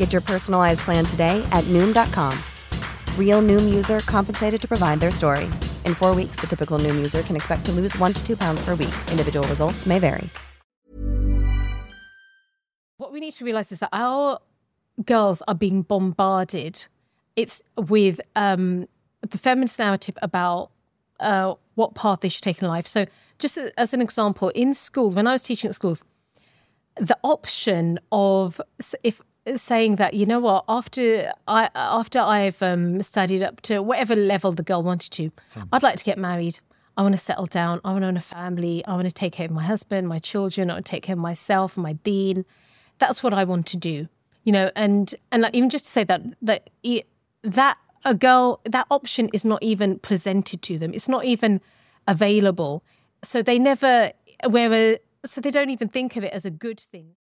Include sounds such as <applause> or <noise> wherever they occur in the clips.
Get your personalized plan today at Noom.com. Real Noom user compensated to provide their story. In four weeks, the typical Noom user can expect to lose one to two pounds per week. Individual results may vary. What we need to realize is that our girls are being bombarded. It's with um, the feminist narrative about uh, what path they should take in life. So, just as an example, in school, when I was teaching at schools, the option of if saying that you know what after I after I've um, studied up to whatever level the girl wanted to, hmm. I'd like to get married. I want to settle down. I want to own a family. I want to take care of my husband, my children. I want to take care of myself, my being. That's what I want to do. You know, and and like even just to say that that it, that a girl that option is not even presented to them. It's not even available. So they never where so they don't even think of it as a good thing.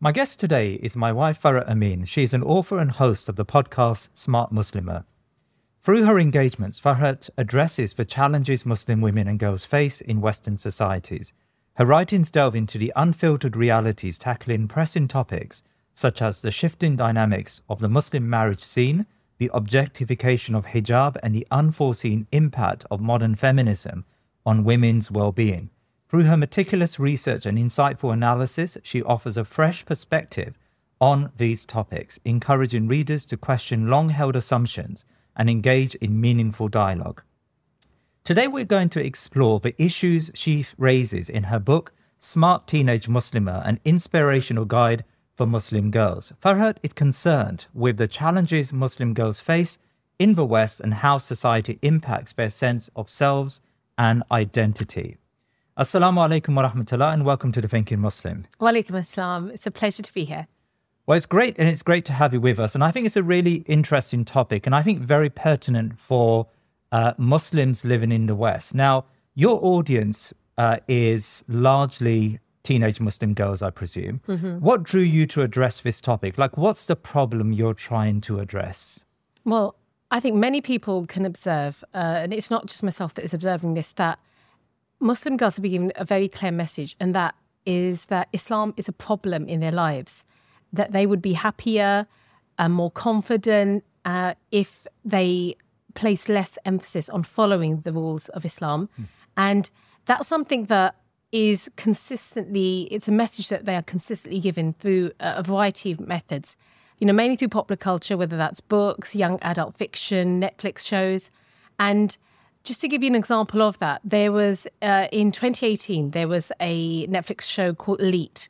My guest today is my wife Farhat Amin. She is an author and host of the podcast Smart Muslimah. Through her engagements, Farhat addresses the challenges Muslim women and girls face in Western societies. Her writings delve into the unfiltered realities tackling pressing topics such as the shifting dynamics of the Muslim marriage scene, the objectification of hijab, and the unforeseen impact of modern feminism on women's well being. Through her meticulous research and insightful analysis, she offers a fresh perspective on these topics, encouraging readers to question long held assumptions and engage in meaningful dialogue. Today, we're going to explore the issues she raises in her book, Smart Teenage Muslimah An Inspirational Guide for Muslim Girls. Farhat is concerned with the challenges Muslim girls face in the West and how society impacts their sense of selves and identity. Assalamu alaikum wa rahmatullah and welcome to the Thinking Muslim. Wa alaikum assalam. It's a pleasure to be here. Well, it's great and it's great to have you with us. And I think it's a really interesting topic and I think very pertinent for uh, Muslims living in the West. Now, your audience uh, is largely teenage Muslim girls, I presume. Mm-hmm. What drew you to address this topic? Like, what's the problem you're trying to address? Well, I think many people can observe, uh, and it's not just myself that is observing this, that Muslim girls are being given a very clear message, and that is that Islam is a problem in their lives, that they would be happier and more confident uh, if they place less emphasis on following the rules of Islam. Mm. And that's something that is consistently, it's a message that they are consistently given through a variety of methods, you know, mainly through popular culture, whether that's books, young adult fiction, Netflix shows. And just to give you an example of that, there was uh, in 2018 there was a Netflix show called Elite,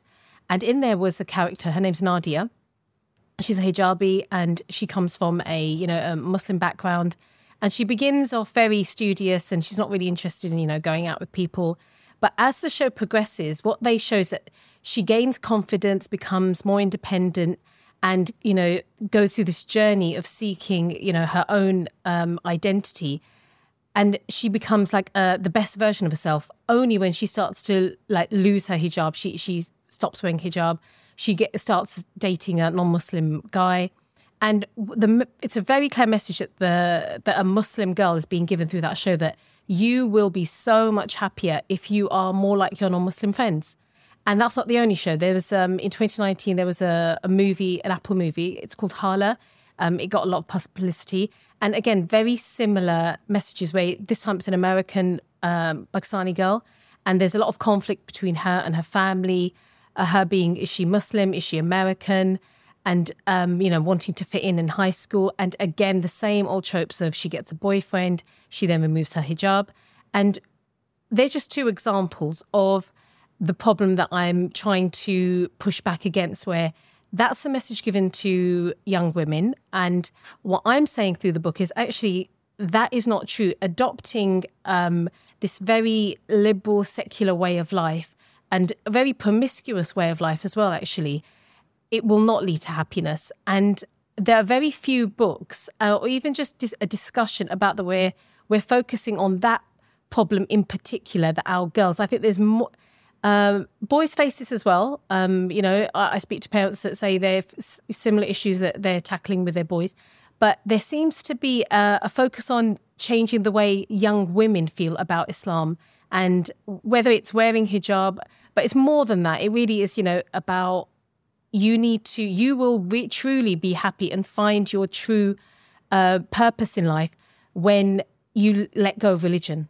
and in there was a character. Her name's Nadia. She's a hijabi, and she comes from a you know a Muslim background, and she begins off very studious, and she's not really interested in you know going out with people. But as the show progresses, what they show is that she gains confidence, becomes more independent, and you know goes through this journey of seeking you know her own um, identity and she becomes like uh, the best version of herself only when she starts to like lose her hijab she she stops wearing hijab she get starts dating a non-muslim guy and the it's a very clear message that the that a muslim girl is being given through that show that you will be so much happier if you are more like your non-Muslim friends. And that's not the only show. There was um, in 2019 there was a, a movie, an Apple movie. It's called Hala. Um, it got a lot of publicity, and again, very similar messages. Where this time it's an American um, Pakistani girl, and there's a lot of conflict between her and her family. Uh, her being is she Muslim? Is she American? And um, you know, wanting to fit in in high school, and again the same old tropes of she gets a boyfriend, she then removes her hijab, and they're just two examples of the problem that I'm trying to push back against, where that's the message given to young women. And what I'm saying through the book is actually that is not true. Adopting um, this very liberal, secular way of life and a very promiscuous way of life as well, actually, it will not lead to happiness. And there are very few books uh, or even just dis- a discussion about the way we're focusing on that problem in particular that our girls, I think there's more um, boys face this as well. Um, you know, I, I, speak to parents that say they have similar issues that they're tackling with their boys, but there seems to be a, a focus on changing the way young women feel about Islam and whether it's wearing hijab, but it's more than that. It really is, you know, about you need to, you will re- truly be happy and find your true uh, purpose in life when you let go of religion.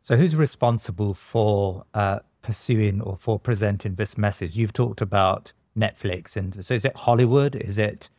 So, who's responsible for uh, pursuing or for presenting this message? You've talked about Netflix, and so is it Hollywood? Is it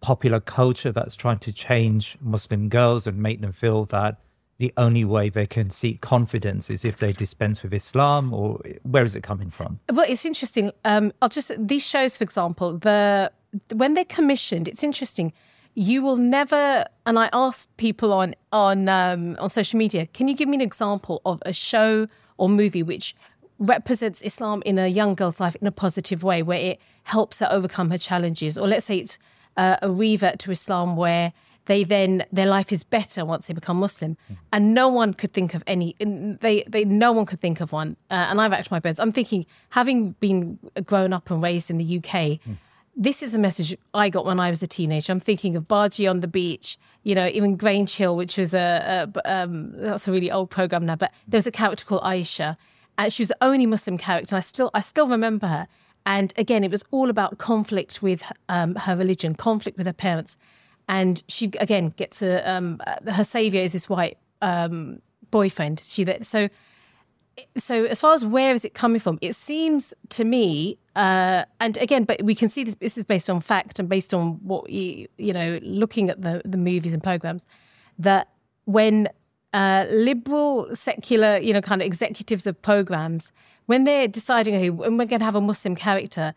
popular culture that's trying to change Muslim girls and make them feel that the only way they can seek confidence is if they dispense with Islam, or where is it coming from? Well, it's interesting. Um, I'll just these shows, for example, the when they're commissioned, it's interesting. You will never, and I asked people on on um, on social media, can you give me an example of a show or movie which represents Islam in a young girl's life in a positive way, where it helps her overcome her challenges. Or let's say it's uh, a revert to Islam where they then their life is better once they become Muslim, and no one could think of any. They they no one could think of one. Uh, and I've actually my beds. I'm thinking, having been grown up and raised in the UK. Mm. This is a message I got when I was a teenager. I'm thinking of Bhaji on the beach, you know, even Grange Hill, which was a, a um, that's a really old program now. But there's a character called Aisha, and she was the only Muslim character. I still I still remember her. And again, it was all about conflict with um, her religion, conflict with her parents, and she again gets a um, her savior is this white um, boyfriend. She so so as far as where is it coming from, it seems to me, uh, and again, but we can see this. This is based on fact and based on what you you know, looking at the the movies and programs, that when uh, liberal, secular, you know, kind of executives of programs, when they're deciding, okay, when we're going to have a Muslim character,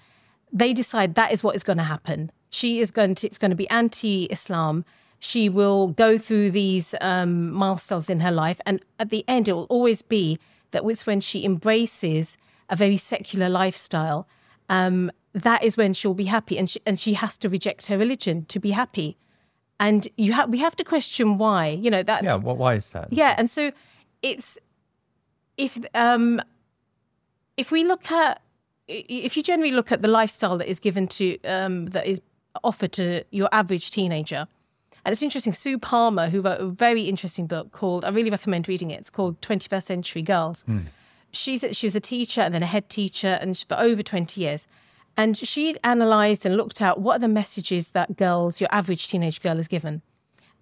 they decide that is what is going to happen. She is going to, it's going to be anti-Islam. She will go through these um, milestones in her life, and at the end, it will always be that it's when she embraces a very secular lifestyle. Um, that is when she'll be happy, and she, and she has to reject her religion to be happy and you have we have to question why. You know that's yeah. Well, why is that? Yeah, and so it's if um if we look at if you generally look at the lifestyle that is given to um that is offered to your average teenager. And it's interesting, Sue Palmer, who wrote a very interesting book called, I really recommend reading it. It's called 21st Century Girls. Mm. She's she was a teacher and then a head teacher and for over 20 years. And she'd analysed and looked at what are the messages that girls, your average teenage girl, is given.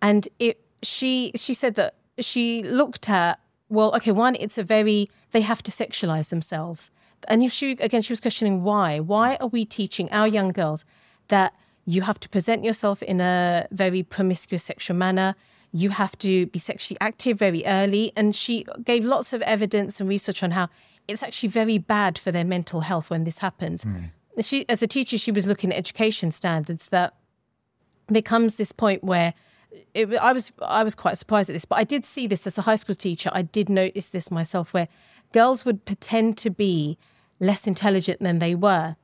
And it, she she said that she looked at well, okay, one, it's a very they have to sexualize themselves. And if she again, she was questioning why. Why are we teaching our young girls that you have to present yourself in a very promiscuous sexual manner? You have to be sexually active very early. And she gave lots of evidence and research on how it's actually very bad for their mental health when this happens. Mm she as a teacher she was looking at education standards that there comes this point where it, I was I was quite surprised at this, but I did see this as a high school teacher. I did notice this myself, where girls would pretend to be less intelligent than they were,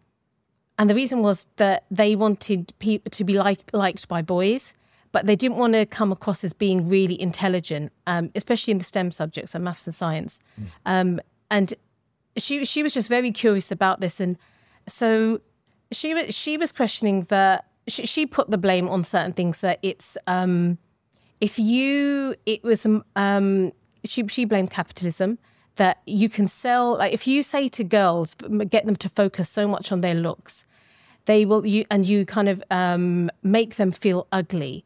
and the reason was that they wanted people to be liked liked by boys, but they didn't want to come across as being really intelligent, um, especially in the STEM subjects, so maths and science. Mm. Um, and she she was just very curious about this, and so she was she was questioning that she, she put the blame on certain things that it's um, if you it was um, she she blamed capitalism that you can sell like if you say to girls get them to focus so much on their looks they will you and you kind of um, make them feel ugly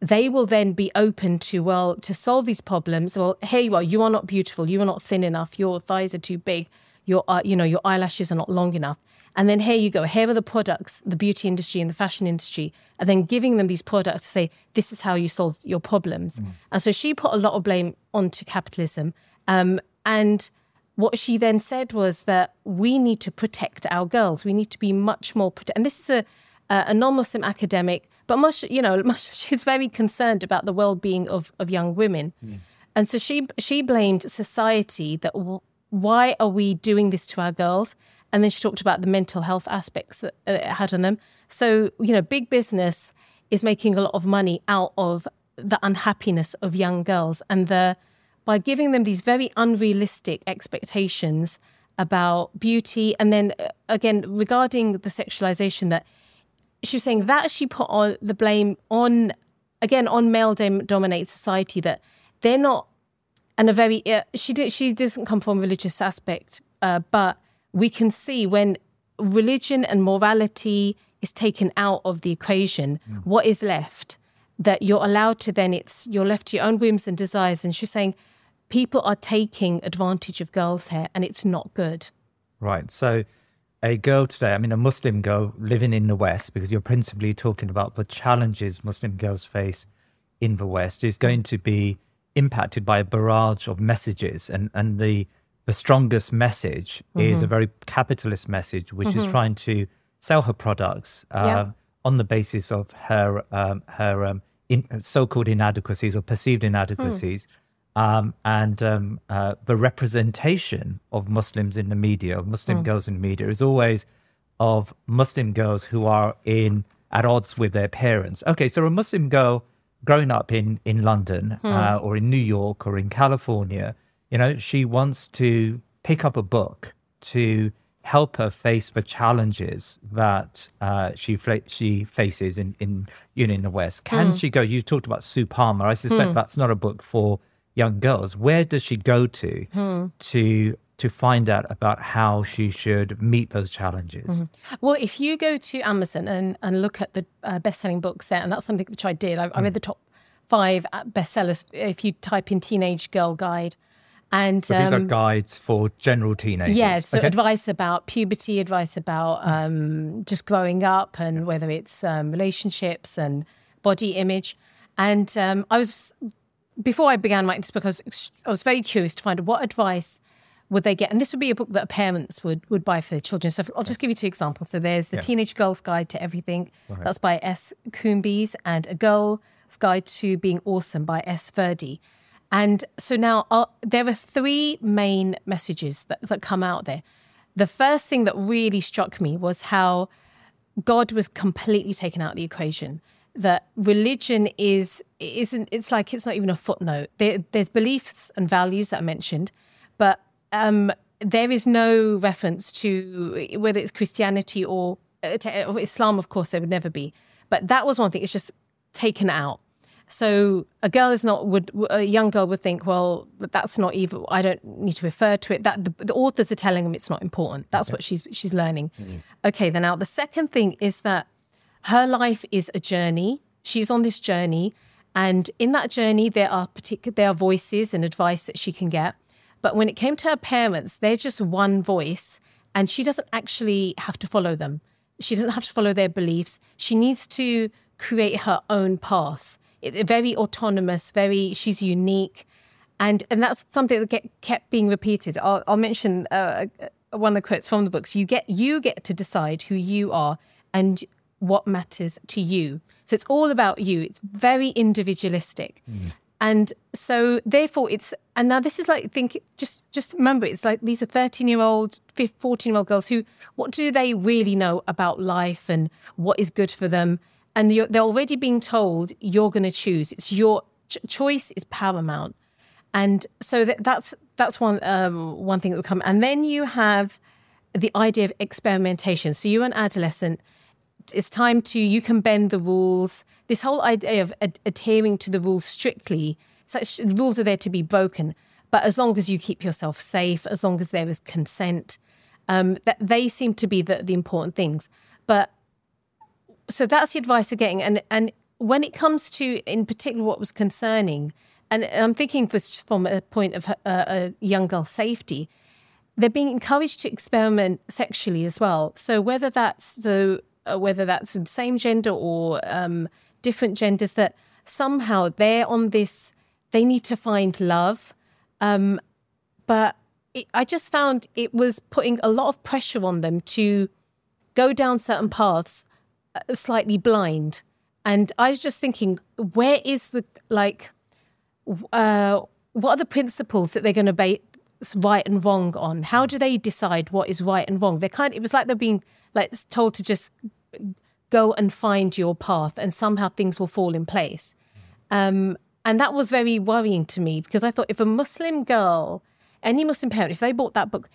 they will then be open to well to solve these problems. Well here you are you are not beautiful you are not thin enough your thighs are too big your uh, you know your eyelashes are not long enough and then here you go here are the products the beauty industry and the fashion industry and then giving them these products to say this is how you solve your problems mm. and so she put a lot of blame onto capitalism um, and what she then said was that we need to protect our girls. We need to be much more protect. And this is a a non-Muslim academic, but much you know, <laughs> much, she's very concerned about the well-being of of young women. Mm. And so she she blamed society that w- why are we doing this to our girls? And then she talked about the mental health aspects that it had on them. So you know, big business is making a lot of money out of the unhappiness of young girls and the by giving them these very unrealistic expectations about beauty. And then uh, again, regarding the sexualization, that she was saying that she put on the blame on, again, on male dominated society, that they're not, and a very, uh, she, did, she doesn't come from a religious aspect, uh, but we can see when religion and morality is taken out of the equation, mm. what is left? That you're allowed to then, it's you're left to your own whims and desires. And she's saying, people are taking advantage of girls' hair and it's not good. Right. So, a girl today, I mean, a Muslim girl living in the West, because you're principally talking about the challenges Muslim girls face in the West, is going to be impacted by a barrage of messages. And, and the, the strongest message mm-hmm. is a very capitalist message, which mm-hmm. is trying to sell her products uh, yeah. on the basis of her, um, her um, in, so-called inadequacies or perceived inadequacies. Mm um, and um, uh, the representation of Muslims in the media, of Muslim mm. girls in the media, is always of Muslim girls who are in at odds with their parents. Okay, so a Muslim girl growing up in in London mm. uh, or in New York or in California, you know, she wants to pick up a book to help her face the challenges that uh, she she faces in in you know in the West. Can mm. she go? You talked about Sue Palmer. I suspect hmm. that's not a book for young girls, where does she go to hmm. to to find out about how she should meet those challenges? Mm-hmm. Well, if you go to Amazon and, and look at the uh, best-selling books there, and that's something which I did, I, I read hmm. the top five uh, bestsellers. If you type in "teenage girl guide," and so these um, are guides for general teenagers. Yeah, so okay. advice about puberty, advice about um, just growing up, and whether it's um, relationships and body image. And um, I was before I began writing this book, I was, I was very curious to find out what advice would they get? And this would be a book that parents would would buy for their children. So I'll just give you two examples. So there's the yeah. Teenage Girl's Guide to Everything. Right. That's by S. Coombeys, and A Girl's Guide to Being Awesome by S. Verdi. And so now uh, there are three main messages that, that come out there. The first thing that really struck me was how God was completely taken out of the equation that religion is isn't it's like it's not even a footnote. There, there's beliefs and values that are mentioned but um, there is no reference to whether it's christianity or, uh, or islam of course there would never be. But that was one thing it's just taken out so a girl is not would a young girl would think well that's not evil i don't need to refer to it that the, the authors are telling them it's not important that's okay. what she's she's learning mm-hmm. okay then now the second thing is that her life is a journey. She's on this journey. And in that journey, there are particular there are voices and advice that she can get. But when it came to her parents, they're just one voice, and she doesn't actually have to follow them. She doesn't have to follow their beliefs. She needs to create her own path. Very autonomous, very she's unique, and and that's something that get, kept being repeated. I'll, I'll mention uh, uh one of the quotes from the books. You get you get to decide who you are, and what matters to you. So it's all about you. It's very individualistic. Mm. And so therefore it's and now this is like think just just remember it's like these are 13 year old 14 year old girls who what do they really know about life and what is good for them and they're already being told you're going to choose it's your ch- choice is paramount and so that, that's that's one um, one thing that will come and then you have the idea of experimentation so you're an adolescent it's time to you can bend the rules. This whole idea of ad- adhering to the rules strictly, such rules are there to be broken. but as long as you keep yourself safe, as long as there is consent, um, that they seem to be the, the important things. But so that's the advice you're getting. And and when it comes to, in particular, what was concerning, and I'm thinking from a point of uh, a young girl's safety, they're being encouraged to experiment sexually as well. So whether that's so, uh, whether that's the same gender or um, different genders, that somehow they're on this, they need to find love. Um, but it, I just found it was putting a lot of pressure on them to go down certain paths slightly blind. And I was just thinking, where is the, like, uh, what are the principles that they're going to base right and wrong on? How do they decide what is right and wrong? They're kind. Of, it was like they're being like told to just go and find your path, and somehow things will fall in place. Um, and that was very worrying to me because I thought if a Muslim girl, any Muslim parent, if they bought that book,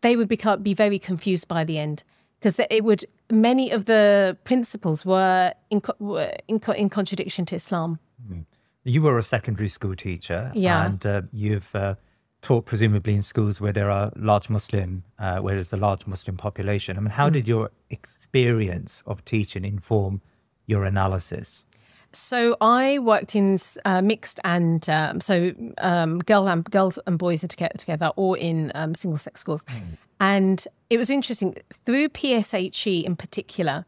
they would become be very confused by the end because it would many of the principles were in, were in, in contradiction to Islam. Mm. You were a secondary school teacher, yeah. and uh, you've uh, taught presumably in schools where there are large Muslim, uh, where there's a large Muslim population. I mean, how mm. did your experience of teaching inform your analysis? So I worked in uh, mixed and um, so um, girl and girls and boys are together, together or in um, single sex schools, mm. and it was interesting through PSHE in particular.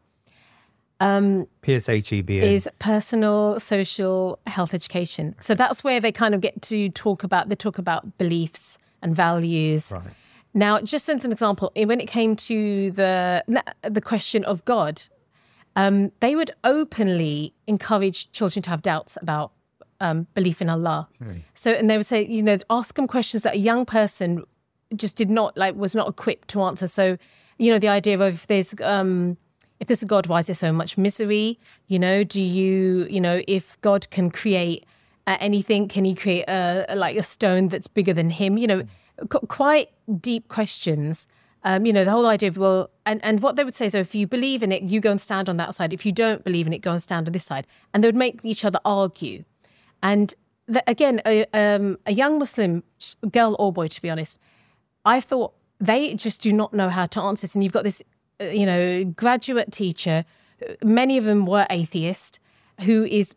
Um, PSHE being is personal social health education. So that's where they kind of get to talk about they talk about beliefs and values. Right. Now, just as an example, when it came to the the question of God, um, they would openly encourage children to have doubts about um, belief in Allah. Right. So, and they would say, you know, ask them questions that a young person just did not like was not equipped to answer. So, you know, the idea of if there's um, if there's a God, why is there so much misery? You know, do you, you know, if God can create uh, anything, can he create a, like a stone that's bigger than him? You know, qu- quite deep questions. Um, you know, the whole idea of, well, and, and what they would say is, so if you believe in it, you go and stand on that side. If you don't believe in it, go and stand on this side. And they would make each other argue. And the, again, a, um, a young Muslim girl or boy, to be honest, I thought they just do not know how to answer this. And you've got this, uh, you know, graduate teacher, many of them were atheist, who is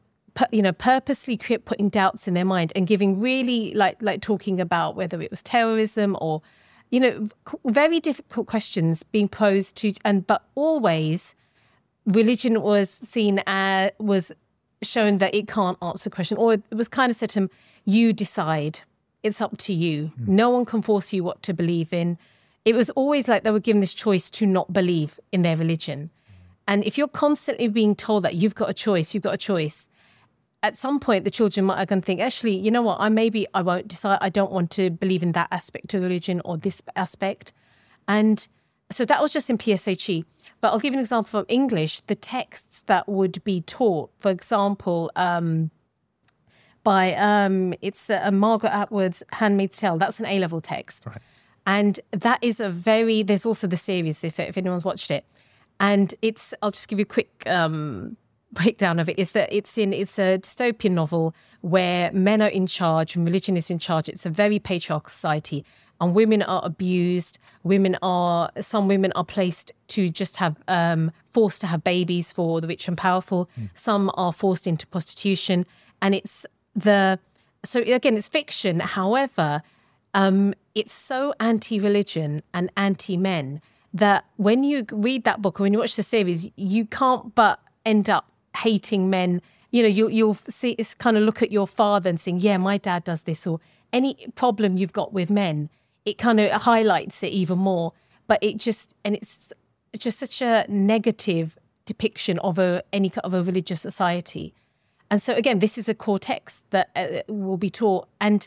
you know purposely putting doubts in their mind and giving really like like talking about whether it was terrorism or you know, very difficult questions being posed to, and but always religion was seen as was shown that it can't answer the question, or it was kind of said to him, "You decide. It's up to you. Mm. No one can force you what to believe in." It was always like they were given this choice to not believe in their religion. And if you're constantly being told that you've got a choice, you've got a choice, at some point the children might going to think actually you know what? I maybe i won't decide. I don't want to believe in that aspect of religion or this aspect. And so that was just in pshe but i'll give you an example from english. The texts that would be taught for example um, by um, it's uh, margaret atwood's handmaid's tale. That's an a-level text. Right. and that is a very there's also the series if, if anyone's watched it. And it's i'll just give you a quick um, breakdown of it is that it's in it's a dystopian novel where men are in charge and religion is in charge. It's a very patriarchal society, and women are abused. Women are some women are placed to just have um, forced to have babies for the rich and powerful. Mm. Some are forced into prostitution, and it's the so again it's fiction. However, um, it's so anti-religion and anti-men that when you read that book or when you watch the series, you can't but end up hating men. You know, you, you'll see, it's kind of look at your father and saying, yeah, my dad does this, or any problem you've got with men, it kind of highlights it even more. But it just, and it's just such a negative depiction of a any kind of a religious society. And so again, this is a core text that uh, will be taught. And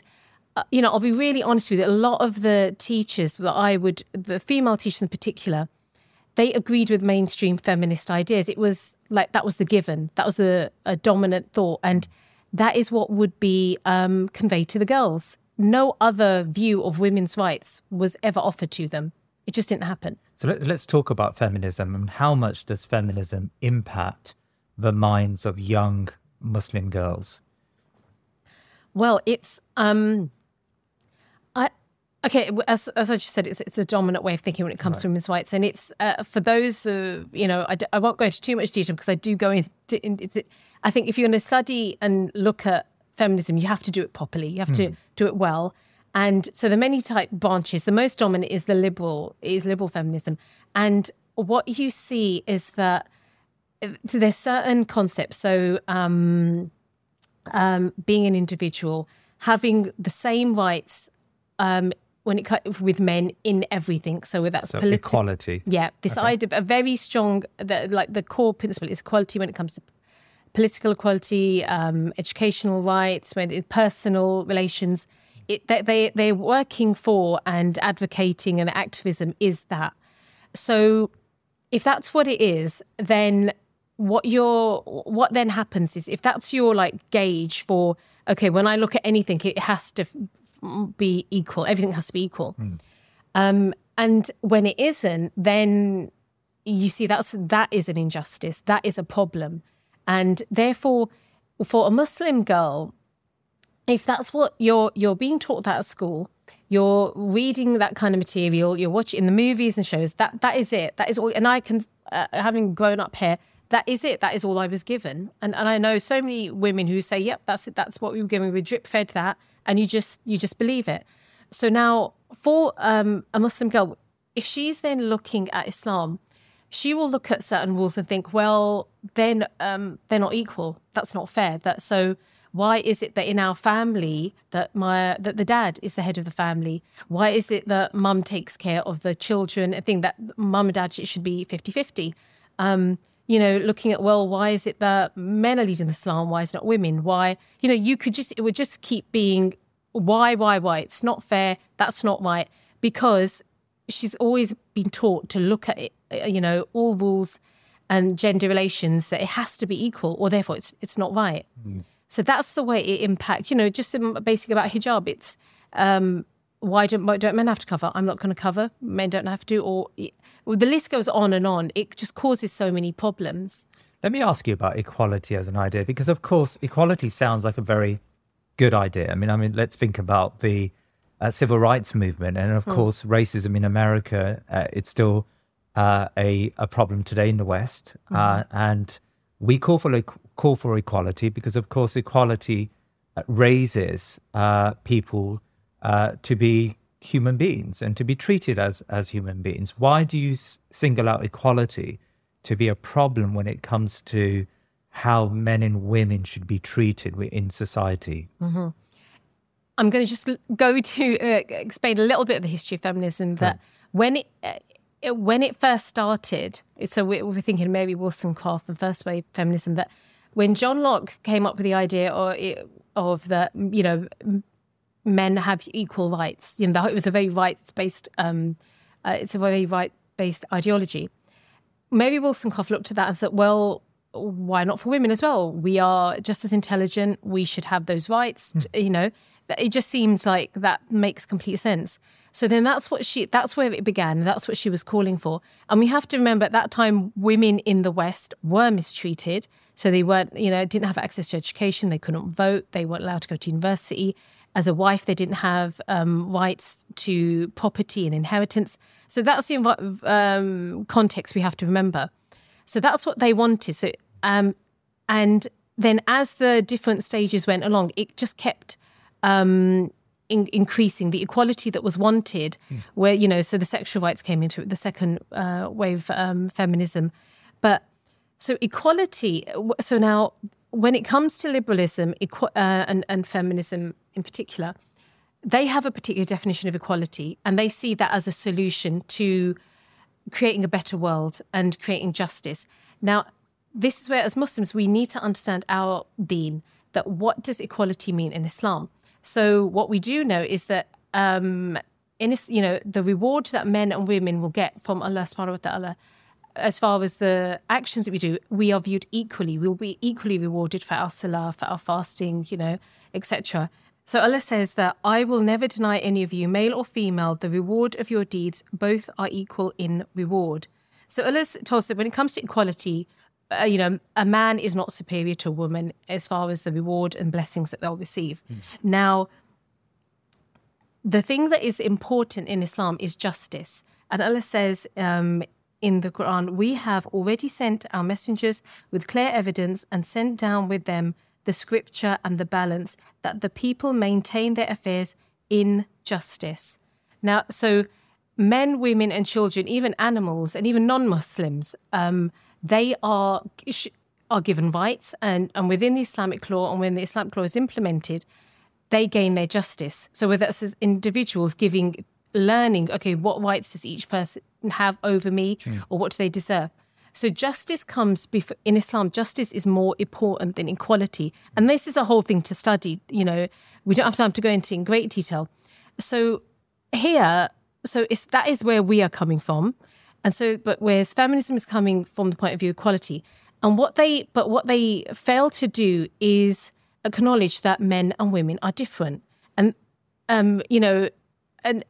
uh, you know, I'll be really honest with you. A lot of the teachers that I would, the female teachers in particular, they agreed with mainstream feminist ideas. It was like that was the given, that was the a dominant thought, and that is what would be um, conveyed to the girls. No other view of women's rights was ever offered to them. It just didn't happen. So let, us talk about feminism and how much does feminism impact the minds of young Muslim girls? Well, it's um, Okay, as, as I just said, it's, it's a dominant way of thinking when it comes right. to women's rights, and it's uh, for those uh, you know. I d- I won't go into too much detail because I do go into. In, I think if you're going to study and look at feminism, you have to do it properly. You have mm. to hmm. do it well. And so the many type branches. The most dominant is the liberal is liberal feminism, and what you see is that uh, so there's certain concepts. So um, um, being an individual, having the same rights um, when it cut with men in everything. So that's so politi- equality. Yeah, this okay. idea, a very strong, the, like the core principle is equality when it comes to political equality, um, educational rights, when personal relations. It, they they're working for and advocating and activism is that. So, if that's what it is, then what your what then happens is if that's your like gauge for okay, when I look at anything, it has to be equal. Everything has to be equal. Mm. Um, and when it isn't, then you see that's that is an injustice. That is a problem, and therefore, for a Muslim girl, if that's what you're you're being taught that at school, you're reading that kind of material, you're watching the movies and shows. That that is it. That is all. And I can, uh, having grown up here, that is it. That is all I was given. And and I know so many women who say, "Yep, that's it. That's what we were given. We drip fed that," and you just you just believe it. So now, for um, a Muslim girl, if she's then looking at Islam, she will look at certain rules and think, "Well, then um, they're not equal. That's not fair." That so. Why is it that in our family that my that the dad is the head of the family? Why is it that mum takes care of the children? I think that mum and dad should be 50-50. Um, you know, looking at, well, why is it that men are leading the Islam? Why is it not women? Why, you know, you could just, it would just keep being why, why, why? It's not fair. That's not right. Because she's always been taught to look at it, uh, you know, all rules and gender relations that it has to be equal or therefore it's, it's not right. Mm. So that's the way it impacts, you know, just basically about hijab. It's, um, why don't, why don't men have to cover? I'm not going to cover. Men don't have to. Or well, the list goes on and on. It just causes so many problems. Let me ask you about equality as an idea, because of course, equality sounds like a very good idea. I mean, I mean, let's think about the uh, civil rights movement, and of hmm. course, racism in America. Uh, it's still uh, a a problem today in the West, mm. and we call for call for equality because, of course, equality uh, raises uh, to be human beings and to be treated as as human beings. Why do you single out equality to be a problem when it comes to how men and women should be treated in society? Mm-hmm. I'm going to just go to uh, explain a little bit of the history of feminism. That when it, uh, when it first started, so we're, we're thinking Mary Wollstonecraft and first wave feminism. That when John Locke came up with the idea or of the you know men have equal rights. You know, it was a very rights based. Um, uh, it's a very right based ideology. Mary Wollstonecraft looked at that and said, "Well, why not for women as well? We are just as intelligent. We should have those rights." Mm. You know, it just seems like that makes complete sense. So then that's what she that's where it began. That's what she was calling for. And we have to remember at that time women in the West were mistreated. So they weren't, you know, didn't have access to education, they couldn't vote, they weren't allowed to go to university as a wife, they didn't have um, rights to property and inheritance. So that's the um, context we have to remember. So that's what they wanted. So, um, and then as the different stages went along, it just kept um, in- increasing the equality that was wanted. Mm. Where you know, so the sexual rights came into it, the second uh, wave um, feminism, but so equality. So now, when it comes to liberalism equ- uh, and, and feminism in particular, they have a particular definition of equality and they see that as a solution to creating a better world and creating justice. Now, this is where, as Muslims, we need to understand our deen, that what does equality mean in Islam? So, what we do know is that um, in you know the reward that men and women will get from Allah subhanahu wa ta'ala as far as the actions that we do, we are viewed equally. We'll be equally rewarded for our salah, for our fasting, you know, etc. So Allah says that I will never deny any of you, male or female, the reward of your deeds. Both are equal in reward. So Allah tells us that when it comes to equality, uh, you know, a man is not superior to a woman as far as the reward and blessings that they'll receive. Mm. Now, the thing that is important in Islam is justice. And Allah says um, in the Quran, we have already sent our messengers with clear evidence and sent down with them the scripture and the balance that the people maintain their affairs in justice. Now, so men, women, and children, even animals, and even non-Muslims, um, they are are given rights, and and within the Islamic law, and when the Islamic law is implemented, they gain their justice. So whether it's as individuals giving, learning, okay, what rights does each person have over me, mm. or what do they deserve? So justice comes before in Islam. Justice is more important than equality, and this is a whole thing to study. You know, we don't have time to go into in great detail. So here, so it's that is where we are coming from, and so but whereas feminism is coming from the point of view of equality, and what they but what they fail to do is acknowledge that men and women are different, and um, you know, and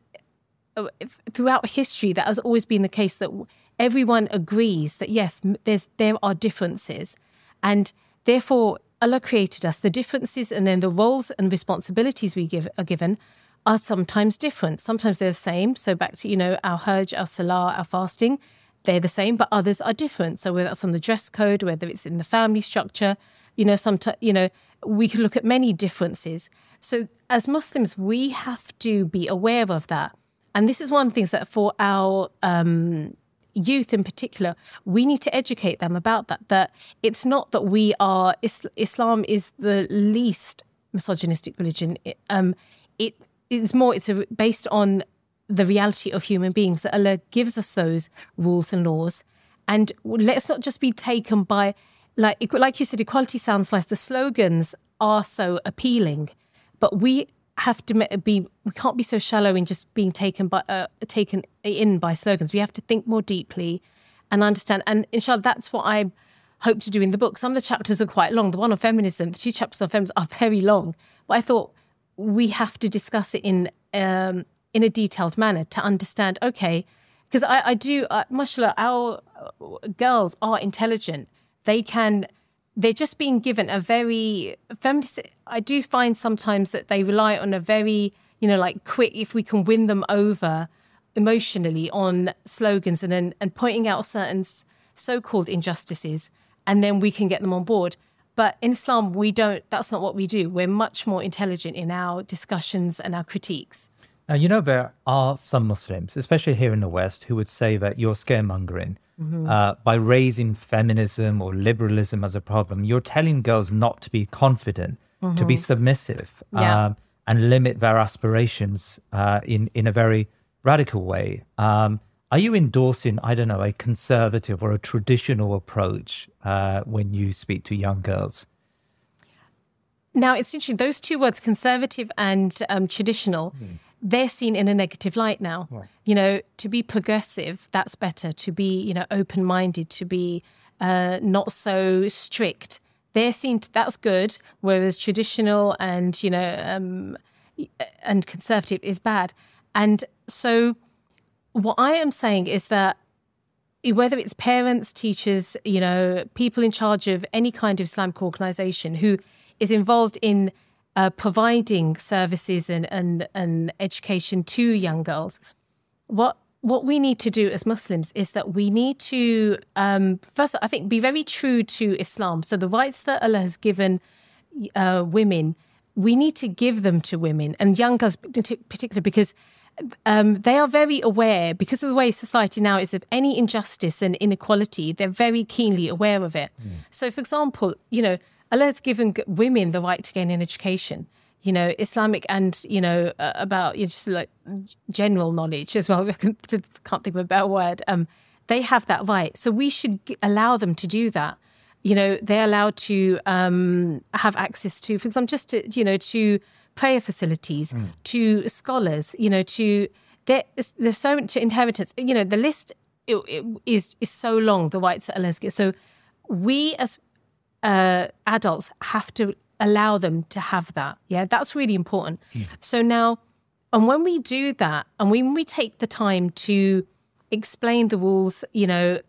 uh, throughout history that has always been the case that everyone agrees that yes, there's there are differences, and therefore Allah created us. The differences and then the roles and responsibilities we give are given are sometimes different. Sometimes they're the same. So back to you know our Hajj, our Salah, our fasting, they're the same, but others are different. So whether it's on the dress code, whether it's in the family structure, you know, sometimes you know we can look at many differences. So as Muslims, we have to be aware of that. And this is one of the things that for our um, youth in particular, we need to educate them about that. That it's not that we are Islam is the least misogynistic religion. Um, it is more. It's a, based on the reality of human beings that Allah gives us those rules and laws, and let's not just be taken by like like you said. Equality sounds like the slogans are so appealing, but we have to be we can't be so shallow in just being taken by uh, taken in by slogans. We have to think more deeply and understand and inshallah that's what i hope to do in the book. Some of the chapters are quite long. The one on feminism the two chapters on feminism are very long. But i thought we have to discuss it in um, in a detailed manner to understand okay because I, I do uh, mashallah our girls are intelligent. They can they're just being given a very feminist. I do find sometimes that they rely on a very, you know, like quick, if we can win them over emotionally on slogans and then and pointing out certain so-called injustices, and then we can get them on board. But in Islam, we don't. That's not what we do. We're much more intelligent in our discussions and our critiques. Now, you know, there are some Muslims, especially here in the West, who would say that you're scaremongering mm-hmm. uh, by raising feminism or liberalism as a problem. You're telling girls not to be confident, mm-hmm. to be mm-hmm. submissive, yeah. um, and limit their aspirations uh, in in a very radical way. Um, are you endorsing, I don't know, a conservative or a traditional approach uh, when you speak to young girls? Now, it's interesting, those two words, conservative and um, traditional, mm they're seen in a negative light now. Right. You know, to be progressive, that's better. To be, you know, open minded, to be uh, not so strict, they're seen to, that's good. Whereas traditional and you know um, and conservative is bad. And so, what I am saying is that whether it's parents, teachers, you know, people in charge of any kind of Islamic organization who is involved in uh, providing services and, and, and education to young girls. What what we need to do as Muslims is that we need to um, first, I think, be very true to Islam. So the rights that Allah has given uh, women, we need to give them to women and young girls, in particular, because um, they are very aware because of the way society now is of any injustice and inequality. They're very keenly aware of it. Mm. So, for example, you know Allah has given women the right to gain an education. You know, Islamic and you know uh, about you know, just like general knowledge as well. <laughs> I can't think of a better word. Um, they have that right, so we should allow them to do that. You know, they're allowed to um, have access to, for example, just to you know to prayer facilities, mm. to scholars. You know, to there, there's so much inheritance. You know, the list it, it is is so long. The rights that Allah has given. So we as uh, adults have to allow them to have that. Yeah, that's really important. Yeah. So now, and when we do that, and when we take the time to explain the rules, you know,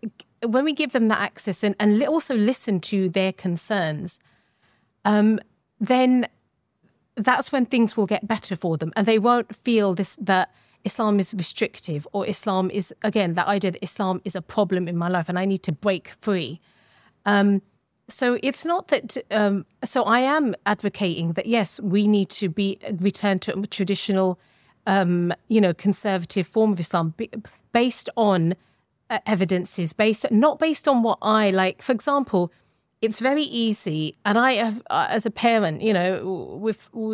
when we give them that access and, and also listen to their concerns, um, then that's when things will get better for them, and they won't feel this that Islam is restrictive or Islam is again that idea that Islam is a problem in my life and I need to break free. Um, so it's not that. Um, so I am advocating that yes, we need to be return to a traditional, um, you know, conservative form of Islam based on uh, evidences, based not based on what I like. For example, it's very easy, and I have, uh, as a parent, you know, we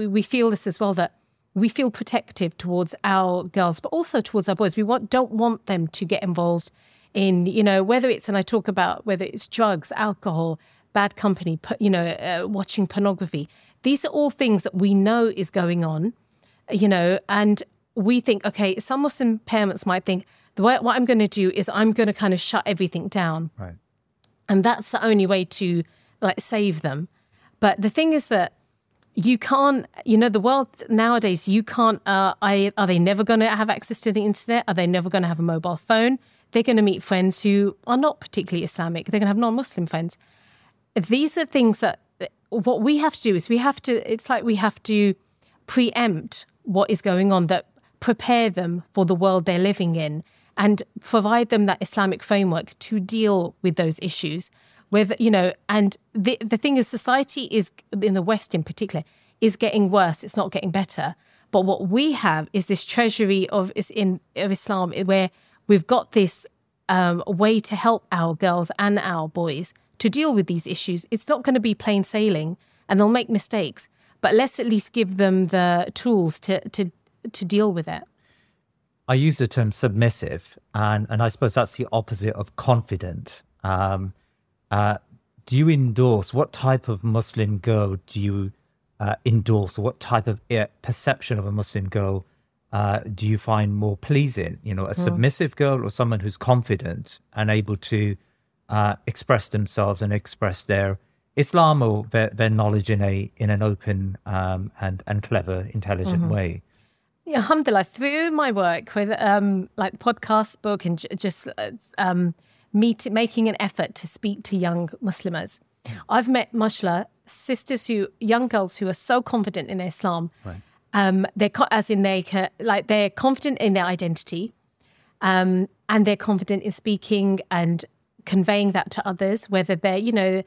we feel this as well that we feel protective towards our girls, but also towards our boys. We want, don't want them to get involved in, you know, whether it's, and I talk about whether it's drugs, alcohol, bad company, you know, uh, watching pornography. These are all things that we know is going on, you know, and we think, okay, some Muslim parents might think, the way, what I'm going to do is I'm going to kind of shut everything down. Right. And that's the only way to like save them. But the thing is that you can't, you know, the world nowadays, you can't, uh, I, are they never going to have access to the internet? Are they never going to have a mobile phone? They're going to meet friends who are not particularly Islamic. They're going to have non Muslim friends. These are things that what we have to do is we have to, it's like we have to preempt what is going on, that prepare them for the world they're living in and provide them that Islamic framework to deal with those issues. With you know, and the the thing is, society is in the West in particular is getting worse. It's not getting better. But what we have is this treasury of is in of Islam where we've got this um, way to help our girls and our boys to deal with these issues. It's not going to be plain sailing, and they'll make mistakes. But let's at least give them the tools to to to deal with it. I use the term submissive, and, and I suppose that's the opposite of confident. Um, uh, do you endorse what type of Muslim girl do you uh, endorse, or what type of uh, perception of a Muslim girl uh, do you find more pleasing? You know, a mm. submissive girl or someone who's confident and able to uh, express themselves and express their Islam or their, their knowledge in a in an open um, and and clever, intelligent mm-hmm. way. Yeah, alhamdulillah, through my work with um, like podcast, book, and j- just uh, um, meet, making an effort to speak to young Muslims, I've met, mashallah, sisters who, young girls who are so confident in Islam. Right. Um, they're as in they like they're confident in their identity, um, and they're confident in speaking and conveying that to others. Whether they're you know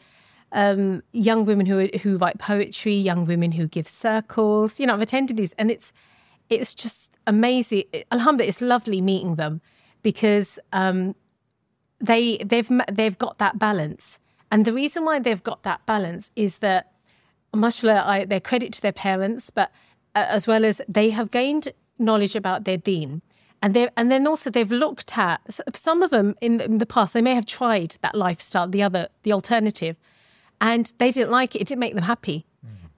um, young women who who write poetry, young women who give circles. You know, I've attended these, and it's it's just amazing. Alhamdulillah, it's lovely meeting them because um, they they've they've got that balance, and the reason why they've got that balance is that, mashallah, I, their credit to their parents, but uh, as well as they have gained knowledge about their deen. And they and then also they've looked at some of them in, in the past. They may have tried that lifestyle, the other, the alternative, and they didn't like it. It didn't make them happy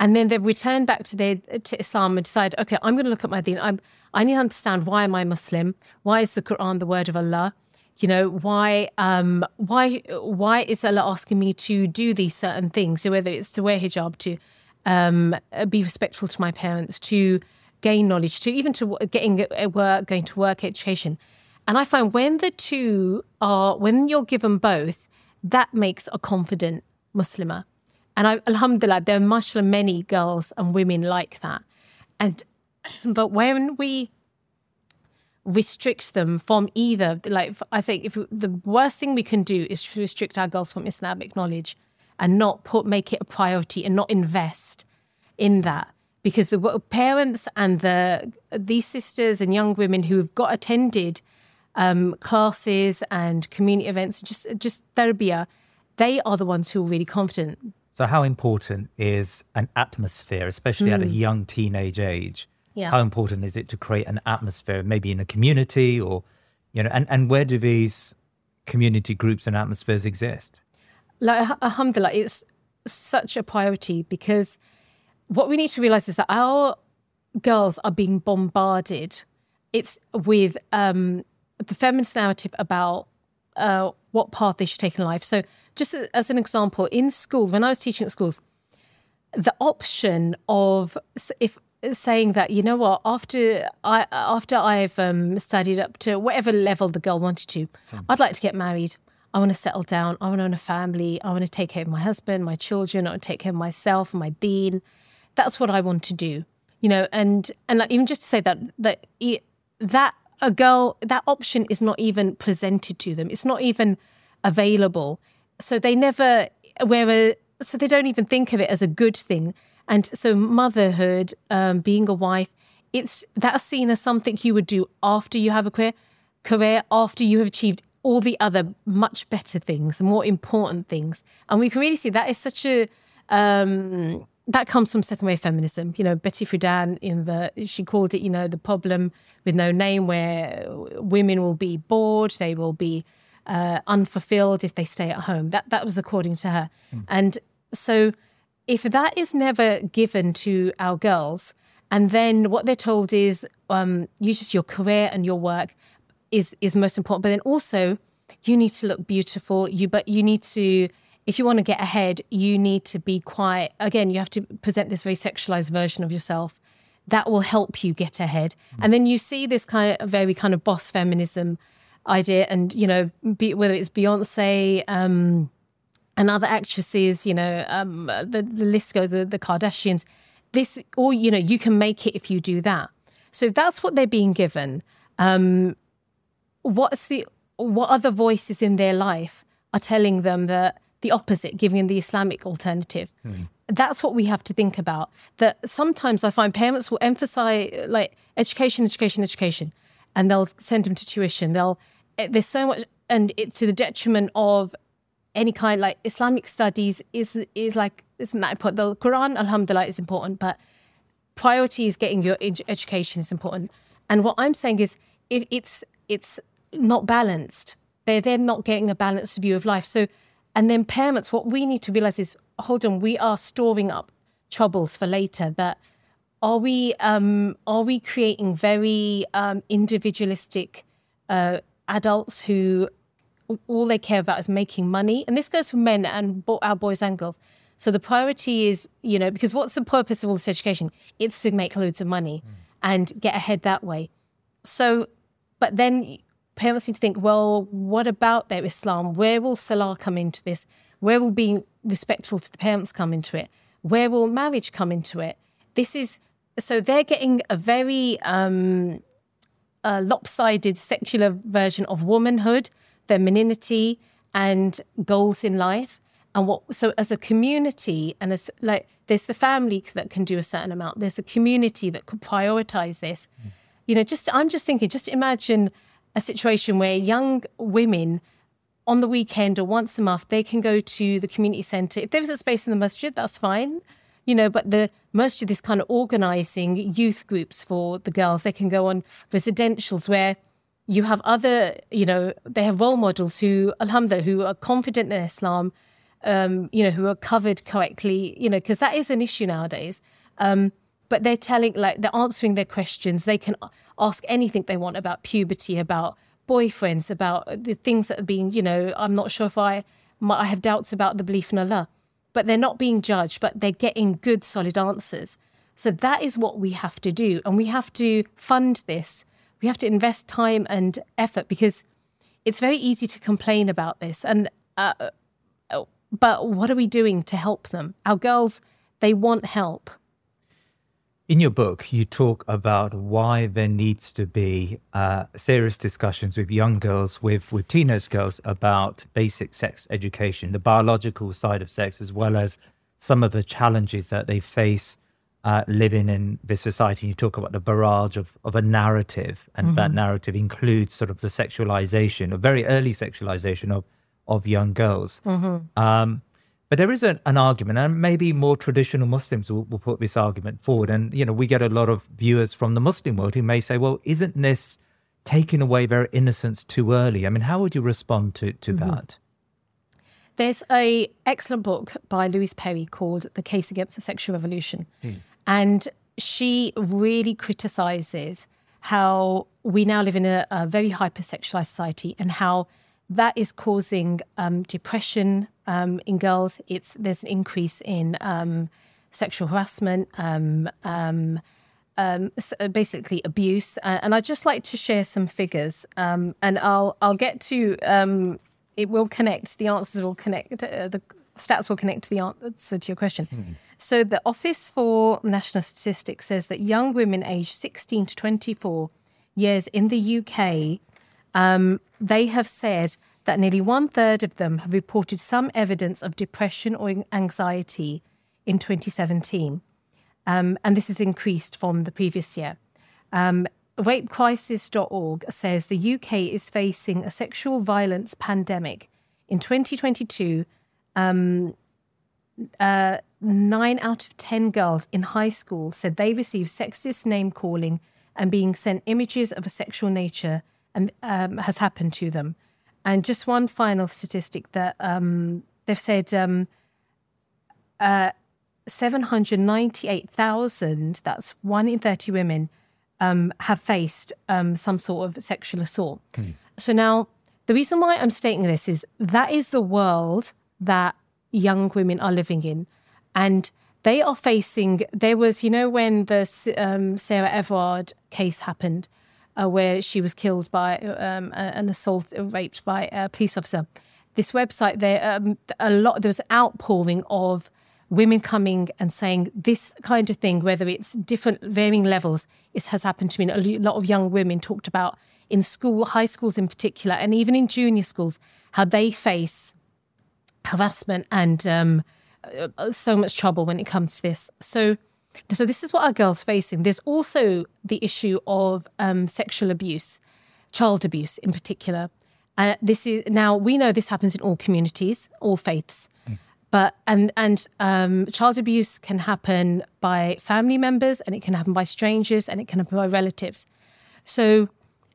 and then they returned back to their to Islam and decide, okay, I'm going to look at my deen. I'm I need to understand why am I Muslim? Why is the Quran the word of Allah? You know why um why why is Allah asking me to do these certain things? So whether it's to wear hijab, to um be respectful to my parents, to gain knowledge, to even to getting a work, going to work, education. And I find when the two are when you're given both, that makes a confident Muslimah. And I, alhamdulillah, there are mashallah many girls and women like that. And <clears throat> but when we restrict them from either, like I think if the worst thing we can do is to restrict our girls from Islamic knowledge and not put make it a priority and not invest in that because the parents and the these sisters and young women who have got attended um, classes and community events, just just tarbiyah, they are the ones who are really confident. So, how important is an atmosphere, especially mm. at a hmm. young teenage age? Yeah. How important is it to create an atmosphere, maybe in a community or, you know, and, and where do these community groups and atmospheres exist? Like, alhamdulillah, it's such a priority because what we need to realize is that our girls are being bombarded. It's with um, the feminist narrative about uh, what path they should take in life. So, just as an example, in school, when I was teaching at schools, the option of if saying that you know what after I after I've um, studied up to whatever level the girl wanted to, hmm. I'd like to get married. I want to settle down. I want to own a family. I want to take care of my husband, my children. I want to take care of myself, and my deen. That's what I want to do. You know, and and like even just to say that that that a girl that option is not even presented to them. It's not even available. So they never where so they don't even think of it as a good thing. And so motherhood, um, being a wife, it's that's seen as something you would do after you have a career, career after you have achieved all the other much better things, the more important things. And we can really see that is such a um, that comes from second wave feminism. You know, Betty Friedan in the she called it, you know, the problem with no name, where women will be bored, they will be uh, unfulfilled if they stay at home. That that was according to her. Mm. And so, if that is never given to our girls, and then what they're told is, um, you just your career and your work is is most important. But then also, you need to look beautiful. You but you need to if you want to get ahead, you need to be quite, again, you have to present this very sexualized version of yourself that will help you get ahead. Mm-hmm. And then you see this kind of very kind of boss feminism idea. And, you know, be, whether it's Beyonce, um, and other actresses, you know, um, the, the list goes, the, the Kardashians, this, or, you know, you can make it if you do that. So that's what they're being given. Um, what's the, what other voices in their life are telling them that the opposite, giving them the Islamic alternative. Mm. That's what we have to think about. That sometimes I find parents will emphasize like education, education, education, and they'll send them to tuition. They'll eh, there's so much, and it to the detriment of any kind like Islamic studies is is like isn't that important? The Quran, Alhamdulillah, is important, but priority is getting your ed- education is important. And what I'm saying is, if it's it's not balanced, they're they're not getting a balanced view of life. So and then parents, what we need to realize is, hold on, we are storing up troubles for later. That are we um, are we creating very um, individualistic uh, adults who all they care about is making money? And this goes for men and our boys and girls. So the priority is, you know, because what's the purpose of all this education? It's to make loads of money mm. and get ahead that way. So, but then parents need to think, well, what about their Islam? Where will Salah come into this? Where will being respectful to the parents come into it? Where will marriage come into it? This is so they're getting a very um, a lopsided secular version of womanhood, femininity, and goals in life. And what so as a community and as like there's the family that can do a certain amount. There's a community that could prioritize this. Mm. You know, just I'm just thinking, just imagine a situation where young women on the weekend or once a month they can go to the community centre. If there was a space in the masjid, that's fine. You know, but the masjid is kind of organising youth groups for the girls. They can go on residentials where you have other, you know, they have role models who, alhamdulillah, who are confident in Islam, um, you know, who are covered correctly, you know, because that is an issue nowadays. Um, but they're telling, like, they're answering their questions. They can ask anything they want about puberty, about boyfriends, about the things that are being, you know, I'm not sure if I, I have doubts about the belief in Allah. But they're not being judged, but they're getting good, solid answers. So that is what we have to do. And we have to fund this. We have to invest time and effort because it's very easy to complain about this. And, uh, uh but what are we doing to help them? Our girls, they want help. In your book, you talk about why there needs to be uh, serious discussions with young girls, with, with teenage girls about basic sex education, the biological side of sex, as well as some of the challenges that they face uh, living in this society. You talk about the barrage of, of a narrative, and mm-hmm. that narrative includes sort of the sexualization, a very early sexualization of, of young girls. Mm-hmm. Um, but there is an, an argument, and maybe more traditional Muslims will, will, put this argument forward. And, you know, we get a lot of viewers from the Muslim world who may say, well, isn't this taking away their innocence too early? I mean, how would you respond to, to mm-hmm. that? There's a excellent book by Louise Perry called The Case Against the Sexual Revolution. Mm. And she really criticizes how we now live in a, a very hypersexualized society and how that is causing um, depression um, in girls. It's there's an increase in um, sexual harassment, um, um, um, uh, basically abuse. Uh, and I'd just like to share some figures, and I'll I'll get to it. Will connect the answers will connect uh, the stats will connect to the answer to your question. Mm. So the Office for National Statistics says that young women aged 16 to 24 years in the UK, um, they have said that nearly one third of them have reported some evidence of depression or anxiety in 2017. Um, and this has increased from the previous year. Um, rapecrisis.org says the UK is facing a sexual violence pandemic. In 2022, um, uh, nine out of 10 girls in high school said they received sexist name calling and being sent images of a sexual nature and um, has happened to them. And just one final statistic that um, they've said um, uh, 798,000, that's one in 30 women, um, have faced um, some sort of sexual assault. Okay. So now, the reason why I'm stating this is that is the world that young women are living in. And they are facing, there was, you know, when the um, Sarah Everard case happened, uh, where she was killed by um, an assault, raped by a police officer. This website, there, um, a lot, there was outpouring of women coming and saying this kind of thing, whether it's different varying levels, it has happened to me. A lot of young women talked about in school, high schools in particular, and even in junior schools, how they face harassment and um, uh, so much trouble when it comes to this. So, so this is what our girls facing. There's also the issue of um, sexual abuse, child abuse in particular. Uh, this is now we know this happens in all communities, all faiths. Mm. But and and um, child abuse can happen by family members, and it can happen by strangers, and it can happen by relatives. So